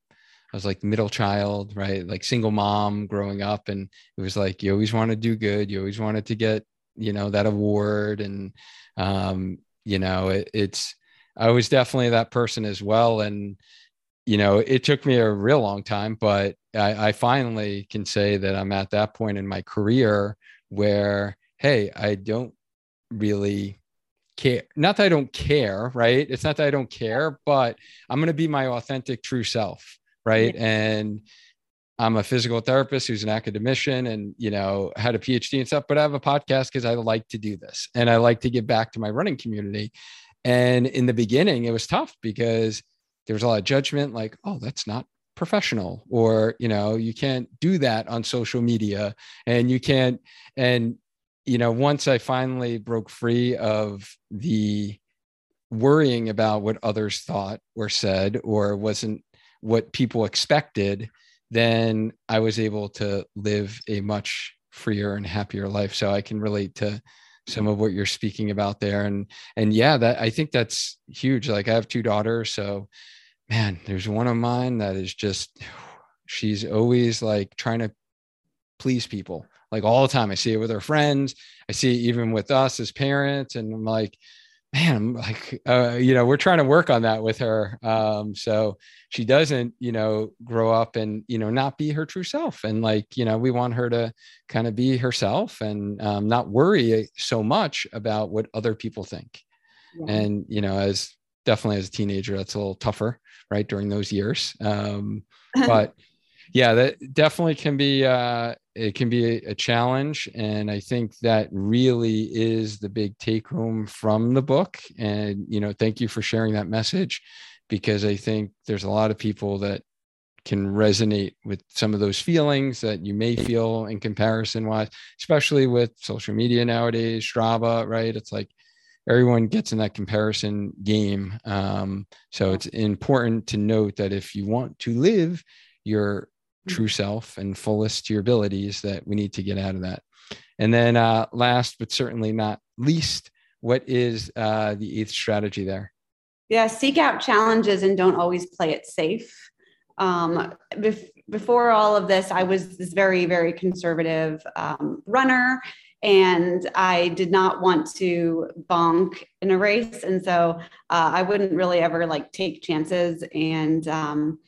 I was like middle child, right? Like single mom growing up. And it was like, you always want to do good. You always wanted to get, you know, that award. And, um, you know, it, it's, I was definitely that person as well. And, you know, it took me a real long time, but I, I finally can say that I'm at that point in my career where, hey, I don't really care. Not that I don't care, right? It's not that I don't care, but I'm going to be my authentic, true self right yeah. and i'm a physical therapist who's an academician and you know had a phd and stuff but i have a podcast because i like to do this and i like to give back to my running community and in the beginning it was tough because there was a lot of judgment like oh that's not professional or you know you can't do that on social media and you can't and you know once i finally broke free of the worrying about what others thought or said or wasn't what people expected, then I was able to live a much freer and happier life. So I can relate to some of what you're speaking about there. And and yeah, that I think that's huge. Like I have two daughters, so man, there's one of mine that is just *sighs* she's always like trying to please people like all the time. I see it with her friends. I see it even with us as parents. And I'm like, man, like, uh, you know, we're trying to work on that with her. Um, so she doesn't, you know, grow up and, you know, not be her true self. And like, you know, we want her to kind of be herself and um, not worry so much about what other people think. Yeah. And, you know, as definitely as a teenager, that's a little tougher, right? During those years. Um, *laughs* but yeah, that definitely can be, uh, it can be a, a, challenge and i think that really is the big take home from the book. And you know thank you for sharing that message because i think there's a lot of people that can resonate with some of those feelings that you may feel in comparison wise especially with social media nowadays strava right? It's like everyone gets in that comparison game. Um, so it's important to note that if you want to live your true self and fullest to your abilities that we need to get out of that. And then uh, last but certainly not least, what is uh, the eighth strategy there? Yeah, seek out challenges and don't always play it safe. Um, if, before all of this, I was this very, very conservative um, runner and I did not want to bonk in a race. And so uh, I wouldn't really ever like take chances. And um,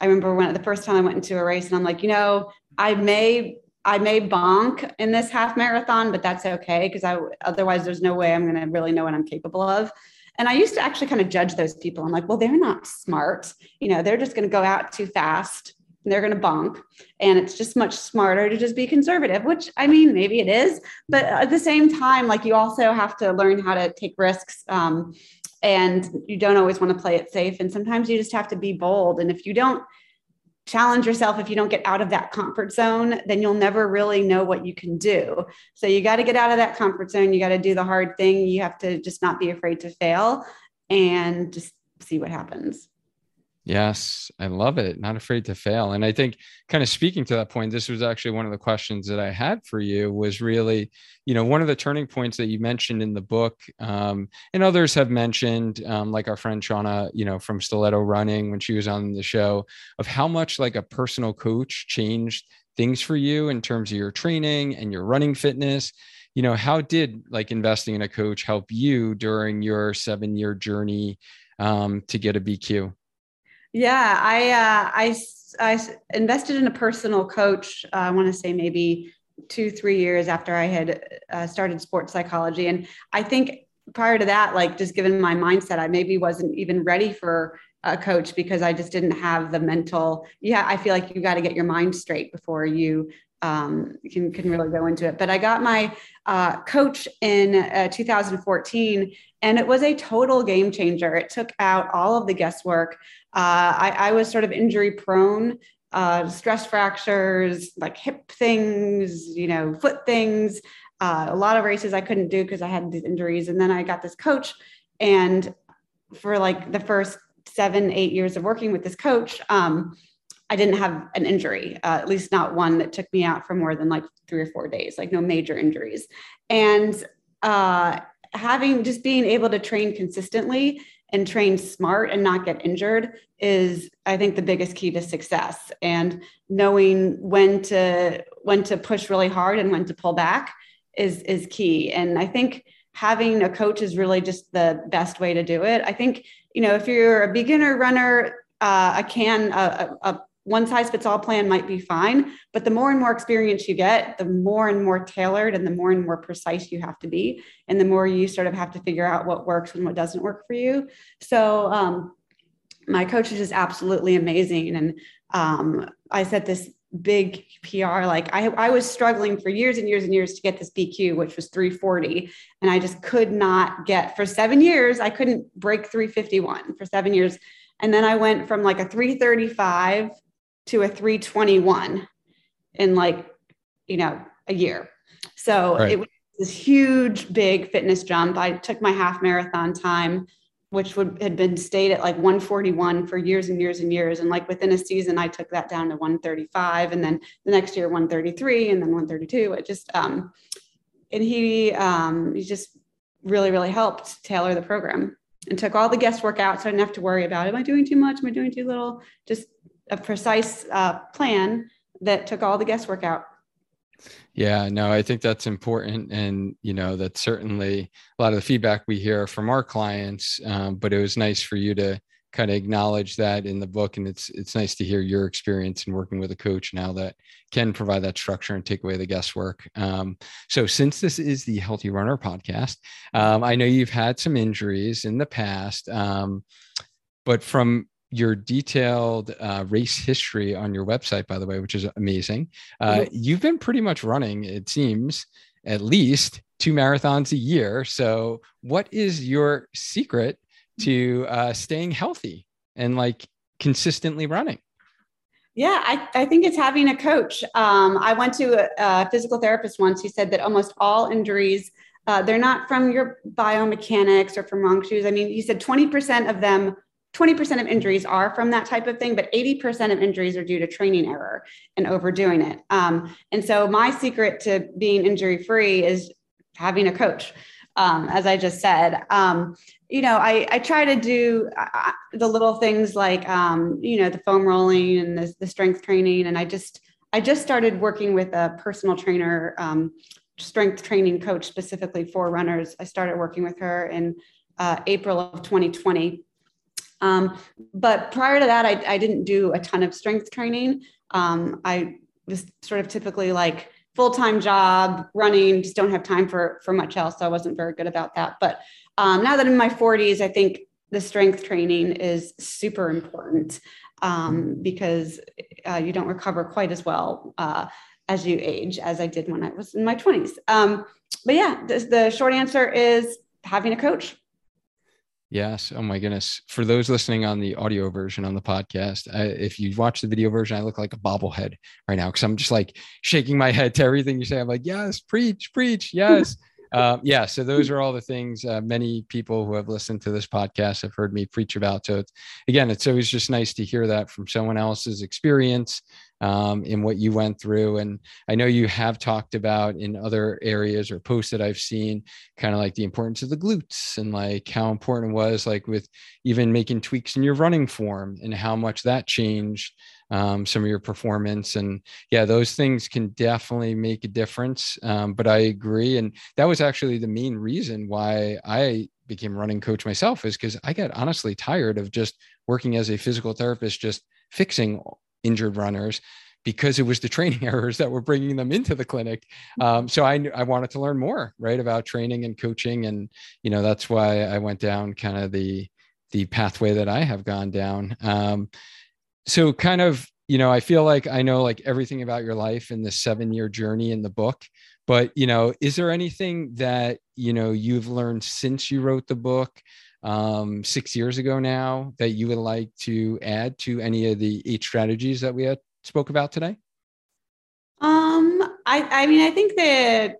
I remember when the first time I went into a race and I'm like, you know, I may I may bonk in this half marathon, but that's okay because I otherwise there's no way I'm going to really know what I'm capable of. And I used to actually kind of judge those people. I'm like, well, they're not smart. You know, they're just going to go out too fast and they're going to bonk. And it's just much smarter to just be conservative, which I mean, maybe it is. But at the same time, like you also have to learn how to take risks. Um, and you don't always want to play it safe. And sometimes you just have to be bold. And if you don't, challenge yourself if you don't get out of that comfort zone then you'll never really know what you can do so you got to get out of that comfort zone you got to do the hard thing you have to just not be afraid to fail and just see what happens Yes, I love it. Not afraid to fail. And I think kind of speaking to that point, this was actually one of the questions that I had for you was really, you know, one of the turning points that you mentioned in the book, um, and others have mentioned, um, like our friend Shauna, you know, from Stiletto Running when she was on the show, of how much like a personal coach changed things for you in terms of your training and your running fitness. You know, how did like investing in a coach help you during your seven year journey um, to get a BQ? Yeah, I, uh, I, I invested in a personal coach. Uh, I want to say maybe two, three years after I had uh, started sports psychology. And I think prior to that, like just given my mindset, I maybe wasn't even ready for a coach because I just didn't have the mental. Yeah, I feel like you got to get your mind straight before you um, can can really go into it. But I got my uh, coach in uh, 2014, and it was a total game changer. It took out all of the guesswork. Uh, I, I, was sort of injury prone, uh, stress fractures, like hip things, you know, foot things. Uh, a lot of races I couldn't do because I had these injuries, and then I got this coach, and for like the first seven, eight years of working with this coach. Um, I didn't have an injury, uh, at least not one that took me out for more than like three or four days, like no major injuries. And uh, having just being able to train consistently and train smart and not get injured is i think the biggest key to success. And knowing when to when to push really hard and when to pull back is is key. And i think having a coach is really just the best way to do it. I think you know if you're a beginner runner uh, a can a, a, one size fits all plan might be fine, but the more and more experience you get, the more and more tailored and the more and more precise you have to be. And the more you sort of have to figure out what works and what doesn't work for you. So, um, my coach is just absolutely amazing. And um, I set this big PR. Like I, I was struggling for years and years and years to get this BQ, which was 340. And I just could not get for seven years, I couldn't break 351 for seven years. And then I went from like a 335 to a 321 in like, you know, a year. So right. it was this huge, big fitness jump. I took my half marathon time, which would had been stayed at like 141 for years and years and years. And like within a season, I took that down to 135, and then the next year 133, and then 132. It just um, and he um, he just really really helped tailor the program and took all the guesswork out, so I didn't have to worry about am I doing too much, am I doing too little. Just a precise uh, plan that took all the guesswork out. Yeah, no, I think that's important. And, you know, that's certainly a lot of the feedback we hear from our clients. Um, but it was nice for you to kind of acknowledge that in the book. And it's, it's nice to hear your experience in working with a coach now that can provide that structure and take away the guesswork. Um, so since this is the Healthy Runner podcast, um, I know you've had some injuries in the past. Um, but from your detailed uh, race history on your website, by the way, which is amazing. Uh, mm-hmm. You've been pretty much running, it seems, at least two marathons a year. So, what is your secret to uh, staying healthy and like consistently running? Yeah, I, I think it's having a coach. Um, I went to a, a, physical therapist once. He said that almost all injuries, uh, they're not from your biomechanics or from wrong shoes. I mean, he said 20% of them 20% of injuries are from that type of thing, but 80% of injuries are due to training error and overdoing it. Um, and so, my secret to being injury free is having a coach. um, as I just said. Um, you know, I, I try to do uh, the little things like, um, you know, the foam rolling and the, the strength training. And I just, I just started working with a personal trainer, um, strength training coach specifically for runners. I started working with her in uh, April of 2020. Um, but prior to that, I, I, didn't do a ton of strength training. Um, I was sort of typically like full-time job running, just don't have time for, for much else. So I wasn't very good about that. But um, now that I'm in my 40s, I think the strength training is super important um, because uh, you don't recover quite as well uh, as you age as I did when I was in my 20s. Um, but yeah, the, the short answer is having a coach. Yes. Oh my goodness. For those listening on the audio version on the podcast, I, if you watch the video version, I look like a bobblehead right now because I'm just like shaking my head to everything you say. I'm like, yes, preach, preach, yes. uh, *laughs* yeah. So those are all the things uh, many people who have listened to this podcast have heard me preach about. So it's, again, it's always just nice to hear that from someone else's experience um, in what you went through. And I know you have talked about in other areas or posts that I've seen, kind of like the importance of the glutes and like how important it was, like with even making tweaks in your running form and how much that changed um, some of your performance. And yeah, those things can definitely make a difference. Um, but I agree. And that was actually the main reason why I became running coach myself is because I got honestly tired of just working as a physical therapist, just fixing injured runners because it was the *laughs* training errors that were bringing them into the clinic. Um, so I, I wanted to learn more, right, about training and coaching, and you know that's why I went down kind of the the pathway that I have gone down. Um, so kind of, you know, I feel like I know like everything about your life in the seven year journey in the book. But you know, is there anything that you know you've learned since you wrote the book? Um, six years ago now that you would like to add to any of the eight strategies that we spoke about today? Um, I, I mean, I think the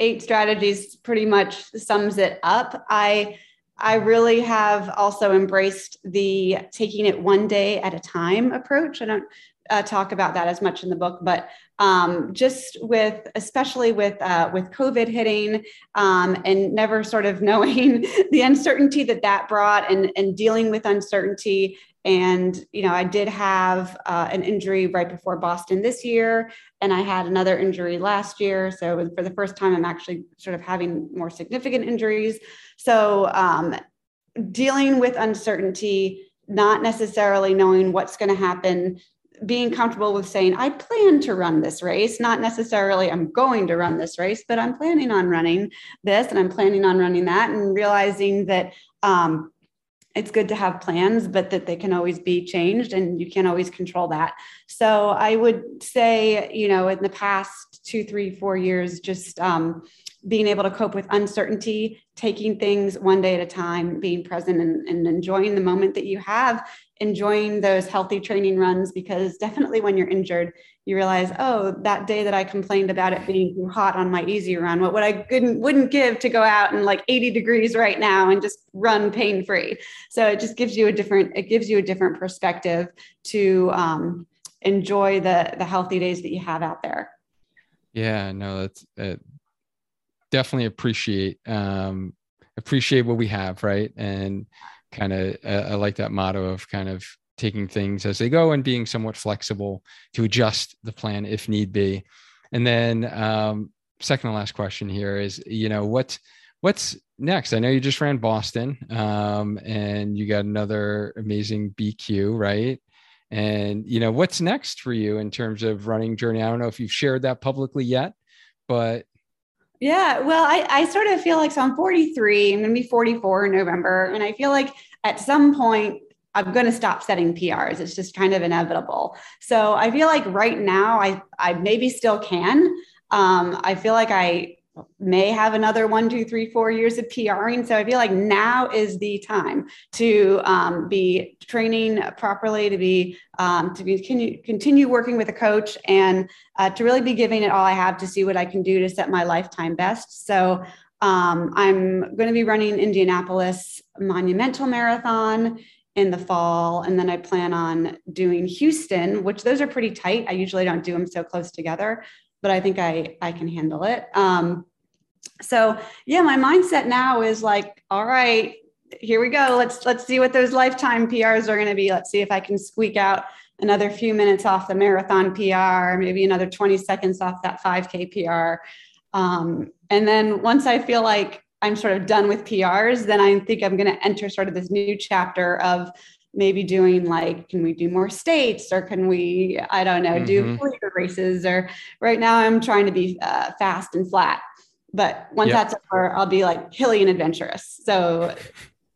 eight strategies pretty much sums it up. I I really have also embraced the taking it one day at a time approach. I don't uh, talk about that as much in the book, but um, just with, especially with uh, with COVID hitting um, and never sort of *laughs* knowing the uncertainty that that brought, and and dealing with uncertainty. And you know, I did have uh, an injury right before Boston this year, and I had another injury last year. So for the first time, I'm actually sort of having more significant injuries. So um, dealing with uncertainty not necessarily knowing what's going to happen being comfortable with saying, I plan to run this race, not necessarily I'm going to run this race, but I'm planning on running this and I'm planning on running that, and realizing that um, it's good to have plans, but that they can always be changed and you can't always control that. So I would say, you know, in the past two, three, four years, just um, being able to cope with uncertainty, taking things one day at a time, being present and, and enjoying the moment that you have enjoying those healthy training runs because definitely when you're injured, you realize, oh, that day that I complained about it being too hot on my easy run, what would I couldn't wouldn't give to go out in like 80 degrees right now and just run pain free. So it just gives you a different it gives you a different perspective to um, enjoy the the healthy days that you have out there. Yeah, no, that's uh, definitely appreciate um, appreciate what we have, right? And kind of uh, I like that motto of kind of taking things as they go and being somewhat flexible to adjust the plan if need be. And then um, second and last question here is, you know, what's what's next? I know you just ran Boston, um, and you got another amazing BQ, right? And you know, what's next for you in terms of running journey? I don't know if you've shared that publicly yet, but yeah, well, I, I sort of feel like so I'm 43, I'm gonna be 44 in November. And I feel like at some point I'm going to stop setting PRs. It's just kind of inevitable. So I feel like right now I, I maybe still can. Um, I feel like I may have another one, two, three, four years of PRing. So I feel like now is the time to um, be training properly, to be um, to be continue, continue working with a coach, and uh, to really be giving it all I have to see what I can do to set my lifetime best. So um, I'm going to be running Indianapolis Monumental Marathon in the fall, and then I plan on doing Houston, which those are pretty tight. I usually don't do them so close together, but I think I I can handle it. Um, So yeah, my mindset now is like, all right, here we go. Let's let's see what those lifetime PRs are going to be. Let's see if I can squeak out another few minutes off the marathon PR, maybe another 20 seconds off that 5K PR. Um, and then once I feel like I'm sort of done with PRs, then I think I'm going to enter sort of this new chapter of maybe doing like, can we do more states or can we, I don't know, mm-hmm. do races or right now I'm trying to be uh, fast and flat. But once yep. that's over, I'll be like hilly and adventurous. So,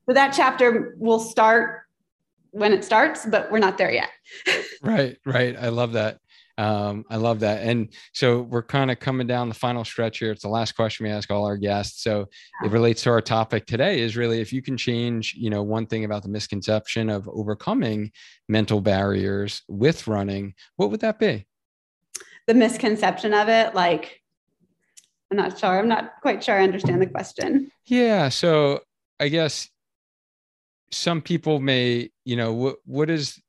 so that chapter will start when it starts, but we're not there yet. *laughs* right, right. I love that. Um, I love that. And so we're kind of coming down the final stretch here. It's the last question we ask all our guests. So it relates to our topic today is really if you can change, you know, one thing about the misconception of overcoming mental barriers with running, what would that be? The misconception of it, like, I'm not sure. I'm not quite sure I understand the question. Yeah. So I guess some people may, you know, what what is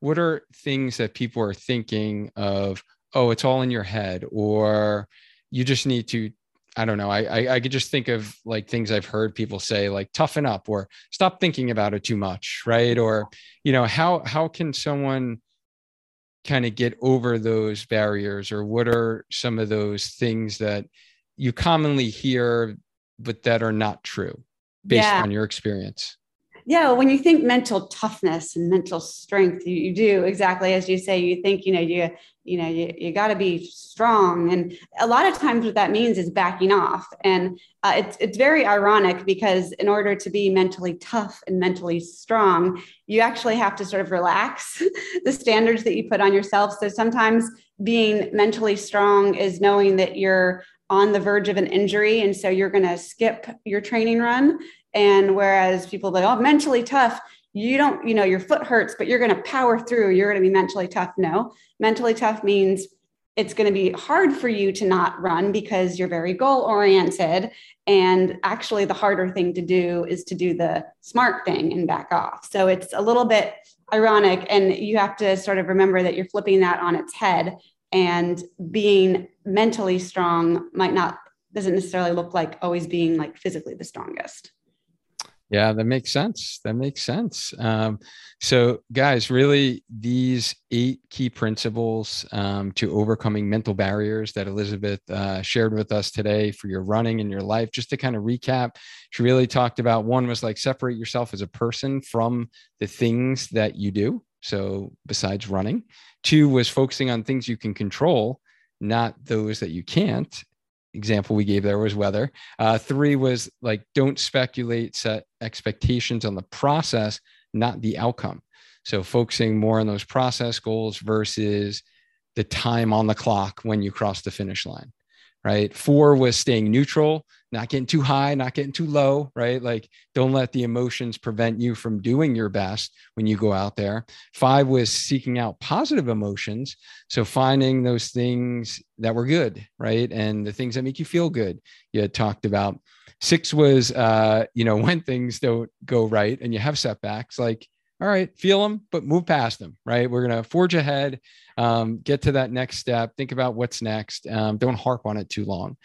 what are things that people are thinking of, oh, it's all in your head, or you just need to I don't know. I, I, I could just think of like things I've heard people say, like toughen up or stop thinking about it too much, right? Or you know how how can someone kind of get over those barriers, or what are some of those things that you commonly hear but that are not true based yeah. on your experience? Yeah when you think mental toughness and mental strength you, you do exactly as you say. You think you know you you know you, you got to be strong. And a lot of times what that means is backing off. And uh, it's, it's very ironic because in order to be mentally tough and mentally strong you actually have to sort of relax *laughs* the standards that you put on yourself. So sometimes being mentally strong is knowing that you're on the verge of an injury and so you're going to skip your training run and whereas people like, oh, mentally tough, you don't, you know, your foot hurts, but you're going to power through. You're going to be mentally tough. No, mentally tough means it's going to be hard for you to not run because you're very goal oriented. And actually, the harder thing to do is to do the smart thing and back off. So it's a little bit ironic. And you have to sort of remember that you're flipping that on its head. And being mentally strong might not, doesn't necessarily look like always being like physically the strongest. Yeah, that makes sense. That makes sense. Um, so, guys, really, these eight key principles um, to overcoming mental barriers that Elizabeth uh, shared with us today for your running and your life, just to kind of recap, she really talked about one was like separate yourself as a person from the things that you do. So, besides running, two was focusing on things you can control, not those that you can't example we gave there was weather. Uh, three was like don't speculate, set expectations on the process, not the outcome. So focusing more on those process goals versus the time on the clock when you cross the finish line right? Four was staying neutral, not getting too high, not getting too low, right? Like don't let the emotions prevent you from doing your best when you go out there. Five was seeking out positive emotions. So finding those things that were good, right? And the things that make you feel good. You had talked about. Six was, uh, you know, *laughs* when things don't go right and you have setbacks, like all right, feel them, but move past them, right? We're going to forge ahead, um, get to that next step, think about what's next. Um, don't harp on it too long.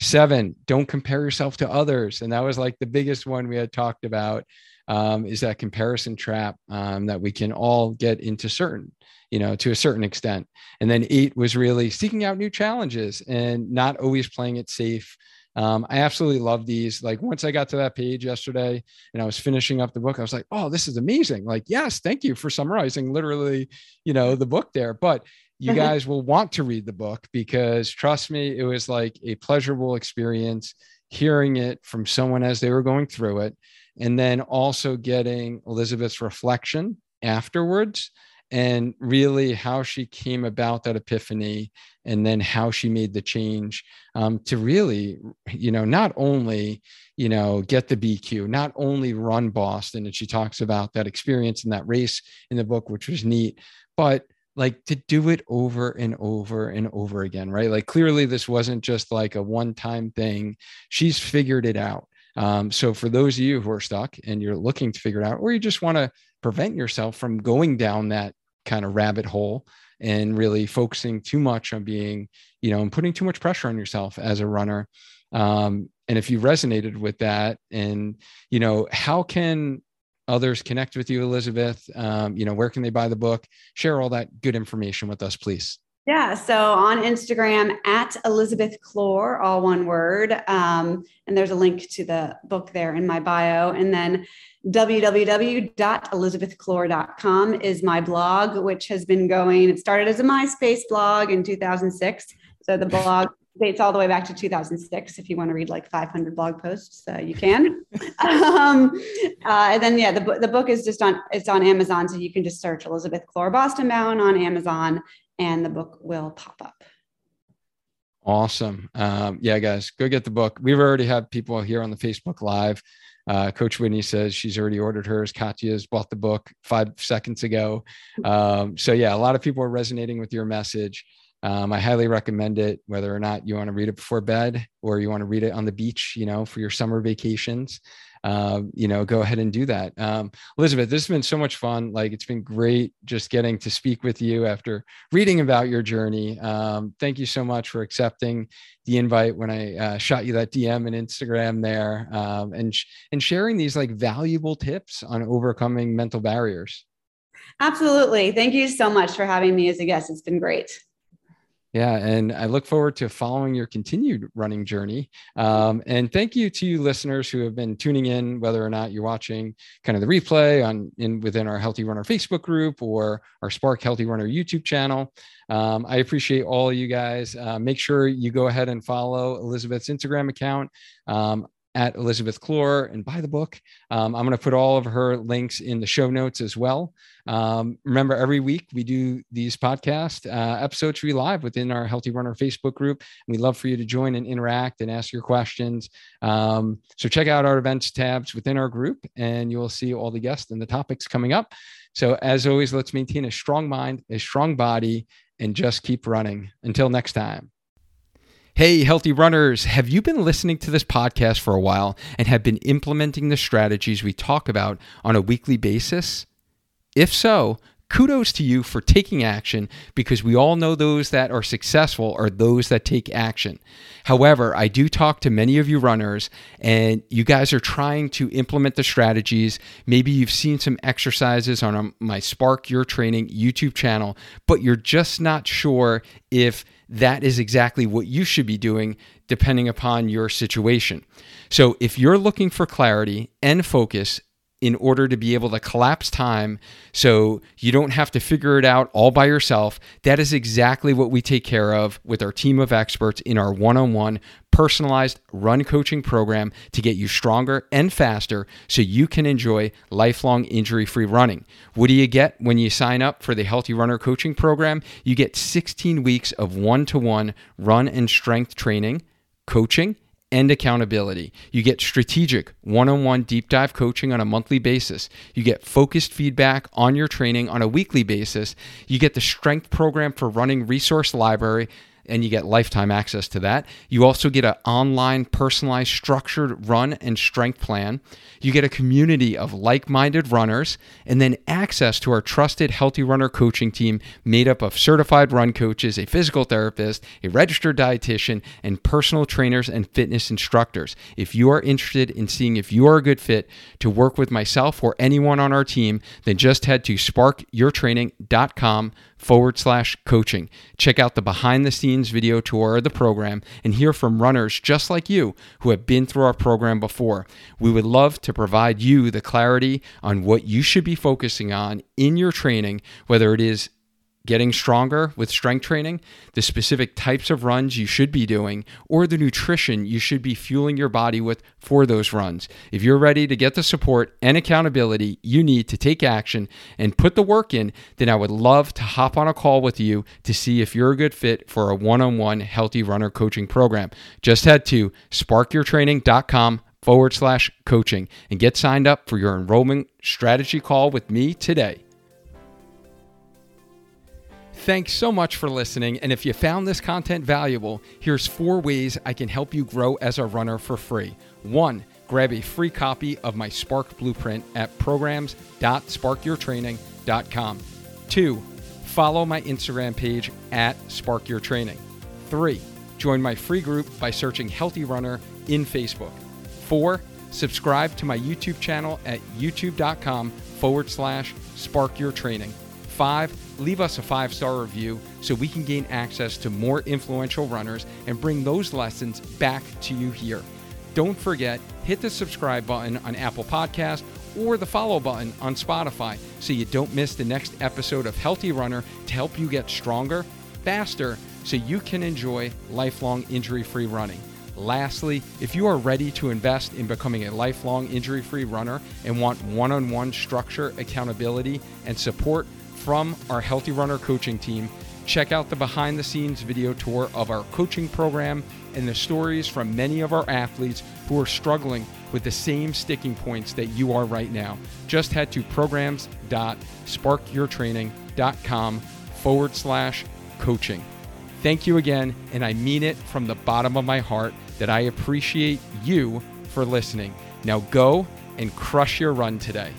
Seven, don't compare yourself to others. And that was like the biggest one we had talked about um, is that comparison trap um, that we can all get into certain, you know, to a certain extent. And then eight was really seeking out new challenges and not always playing it safe um, I absolutely love these. Like once I got to that page yesterday and I was finishing up the book, I was like, oh, this is amazing. Like, yes, thank you for summarizing literally, you know, the book there. But you mm-hmm. guys will want to read the book because trust me, it was like a pleasurable experience hearing it from someone as they were going through it. And then also getting Elizabeth's reflection afterwards and really how she came about that epiphany and then how she made the change um, to really you know not only you know get the bq not only run boston and she talks about that experience in that race in the book which was neat but like to do it over and over and over again right? Like clearly this wasn't just like a one time thing. She's figured it out. Um, so for those of you who are stuck and you're looking to figure it out or you just want to prevent yourself from going down that kind of rabbit hole and really focusing too much on being, you know, and putting too much pressure on yourself as a runner. Um, and if you resonated with that, and you know, how can others connect with you, Elizabeth? Um, you know, where can they buy the book? Share all that good information with us, please. Yeah, so on Instagram at Elizabeth Clor, all one word. Um, and there's a link to the book there in my bio. And then www.elizabethclor.com is my blog, which has been going, it started as a MySpace blog in 2006. So the blog dates all the way back to 2006. If you want to read like 500 blog posts, uh, you can. *laughs* um, uh, and then, yeah, the, the book is just on, it's on Amazon. So you can just search Elizabeth Clor Boston Bound on Amazon and the book will pop up. Awesome. Um, yeah, guys, go get the book. We've already had people here on the Facebook Live. Uh, Coach Whitney says she's already ordered hers. Katya's bought the book five seconds ago. Um, so, yeah, a lot of people are resonating with your message. Um, I highly recommend it, whether or not you want to read it before bed or you want to read it on the beach, you know, for your summer vacations um, you know, go ahead and do that. Um, Elizabeth, this has been so much fun. Like it's been great just getting to speak with you after reading about your journey. Um, thank you so much for accepting the invite when I uh, shot you that DM and Instagram there, um, and sh- and sharing these like valuable tips on overcoming mental barriers. Absolutely. Thank you so much for having me as a guest. It's been great. Yeah, and I look forward to following your continued running journey. Um, and thank you to you listeners who have been tuning in, whether or not you're watching kind of the replay on in within our Healthy Runner Facebook group or our Spark Healthy Runner YouTube channel. Um, I appreciate all of you guys. Uh, make sure you go ahead and follow Elizabeth's Instagram account. Um, at Elizabeth Clor and buy the book. Um, I'm going to put all of her links in the show notes as well. Um, remember, every week we do these podcast uh, episodes we live within our Healthy Runner Facebook group. And we love for you to join and interact and ask your questions. Um, so check out our events tabs within our group, and you will see all the guests and the topics coming up. So as always, let's maintain a strong mind, a strong body, and just keep running. Until next time. Hey, healthy runners, have you been listening to this podcast for a while and have been implementing the strategies we talk about on a weekly basis? If so, kudos to you for taking action because we all know those that are successful are those that take action. However, I do talk to many of you runners and you guys are trying to implement the strategies. Maybe you've seen some exercises on my Spark Your Training YouTube channel, but you're just not sure if that is exactly what you should be doing depending upon your situation. So, if you're looking for clarity and focus in order to be able to collapse time so you don't have to figure it out all by yourself. That is exactly what we take care of with our team of experts in our one on one personalized run coaching program to get you stronger and faster so you can enjoy lifelong injury free running. What do you get when you sign up for the Healthy Runner Coaching Program? You get 16 weeks of one to one run and strength training, coaching, and accountability. You get strategic one on one deep dive coaching on a monthly basis. You get focused feedback on your training on a weekly basis. You get the strength program for running resource library and you get lifetime access to that. You also get an online, personalized, structured run and strength plan. You get a community of like minded runners, and then access to our trusted Healthy Runner coaching team made up of certified run coaches, a physical therapist, a registered dietitian, and personal trainers and fitness instructors. If you are interested in seeing if you are a good fit to work with myself or anyone on our team, then just head to sparkyourtraining.com forward slash coaching. Check out the behind the scenes video tour of the program and hear from runners just like you who have been through our program before. We would love to provide you the clarity on what you should be focusing on in your training, whether it is getting stronger with strength training, the specific types of runs you should be doing, or the nutrition you should be fueling your body with for those runs. If you're ready to get the support and accountability you need to take action and put the work in, then I would love to hop on a call with you to see if you're a good fit for a one on one healthy runner coaching program. Just head to sparkyourtraining.com forward slash coaching and get signed up for your enrollment strategy call with me today. Thanks so much for listening. And if you found this content valuable, here's four ways I can help you grow as a runner for free. One, grab a free copy of my Spark Blueprint at programs.sparkyourtraining.com. Two, follow my Instagram page at Spark Your Training. Three, Join my free group by searching Healthy Runner in Facebook. Four, subscribe to my YouTube channel at youtube.com forward slash spark your training. Five, leave us a five star review so we can gain access to more influential runners and bring those lessons back to you here. Don't forget, hit the subscribe button on Apple Podcast or the follow button on Spotify so you don't miss the next episode of Healthy Runner to help you get stronger, faster, so you can enjoy lifelong injury free running. Lastly, if you are ready to invest in becoming a lifelong injury free runner and want one on one structure, accountability, and support from our Healthy Runner coaching team, check out the behind the scenes video tour of our coaching program and the stories from many of our athletes who are struggling with the same sticking points that you are right now. Just head to programs.sparkyourtraining.com forward slash coaching. Thank you again, and I mean it from the bottom of my heart that I appreciate you for listening. Now go and crush your run today.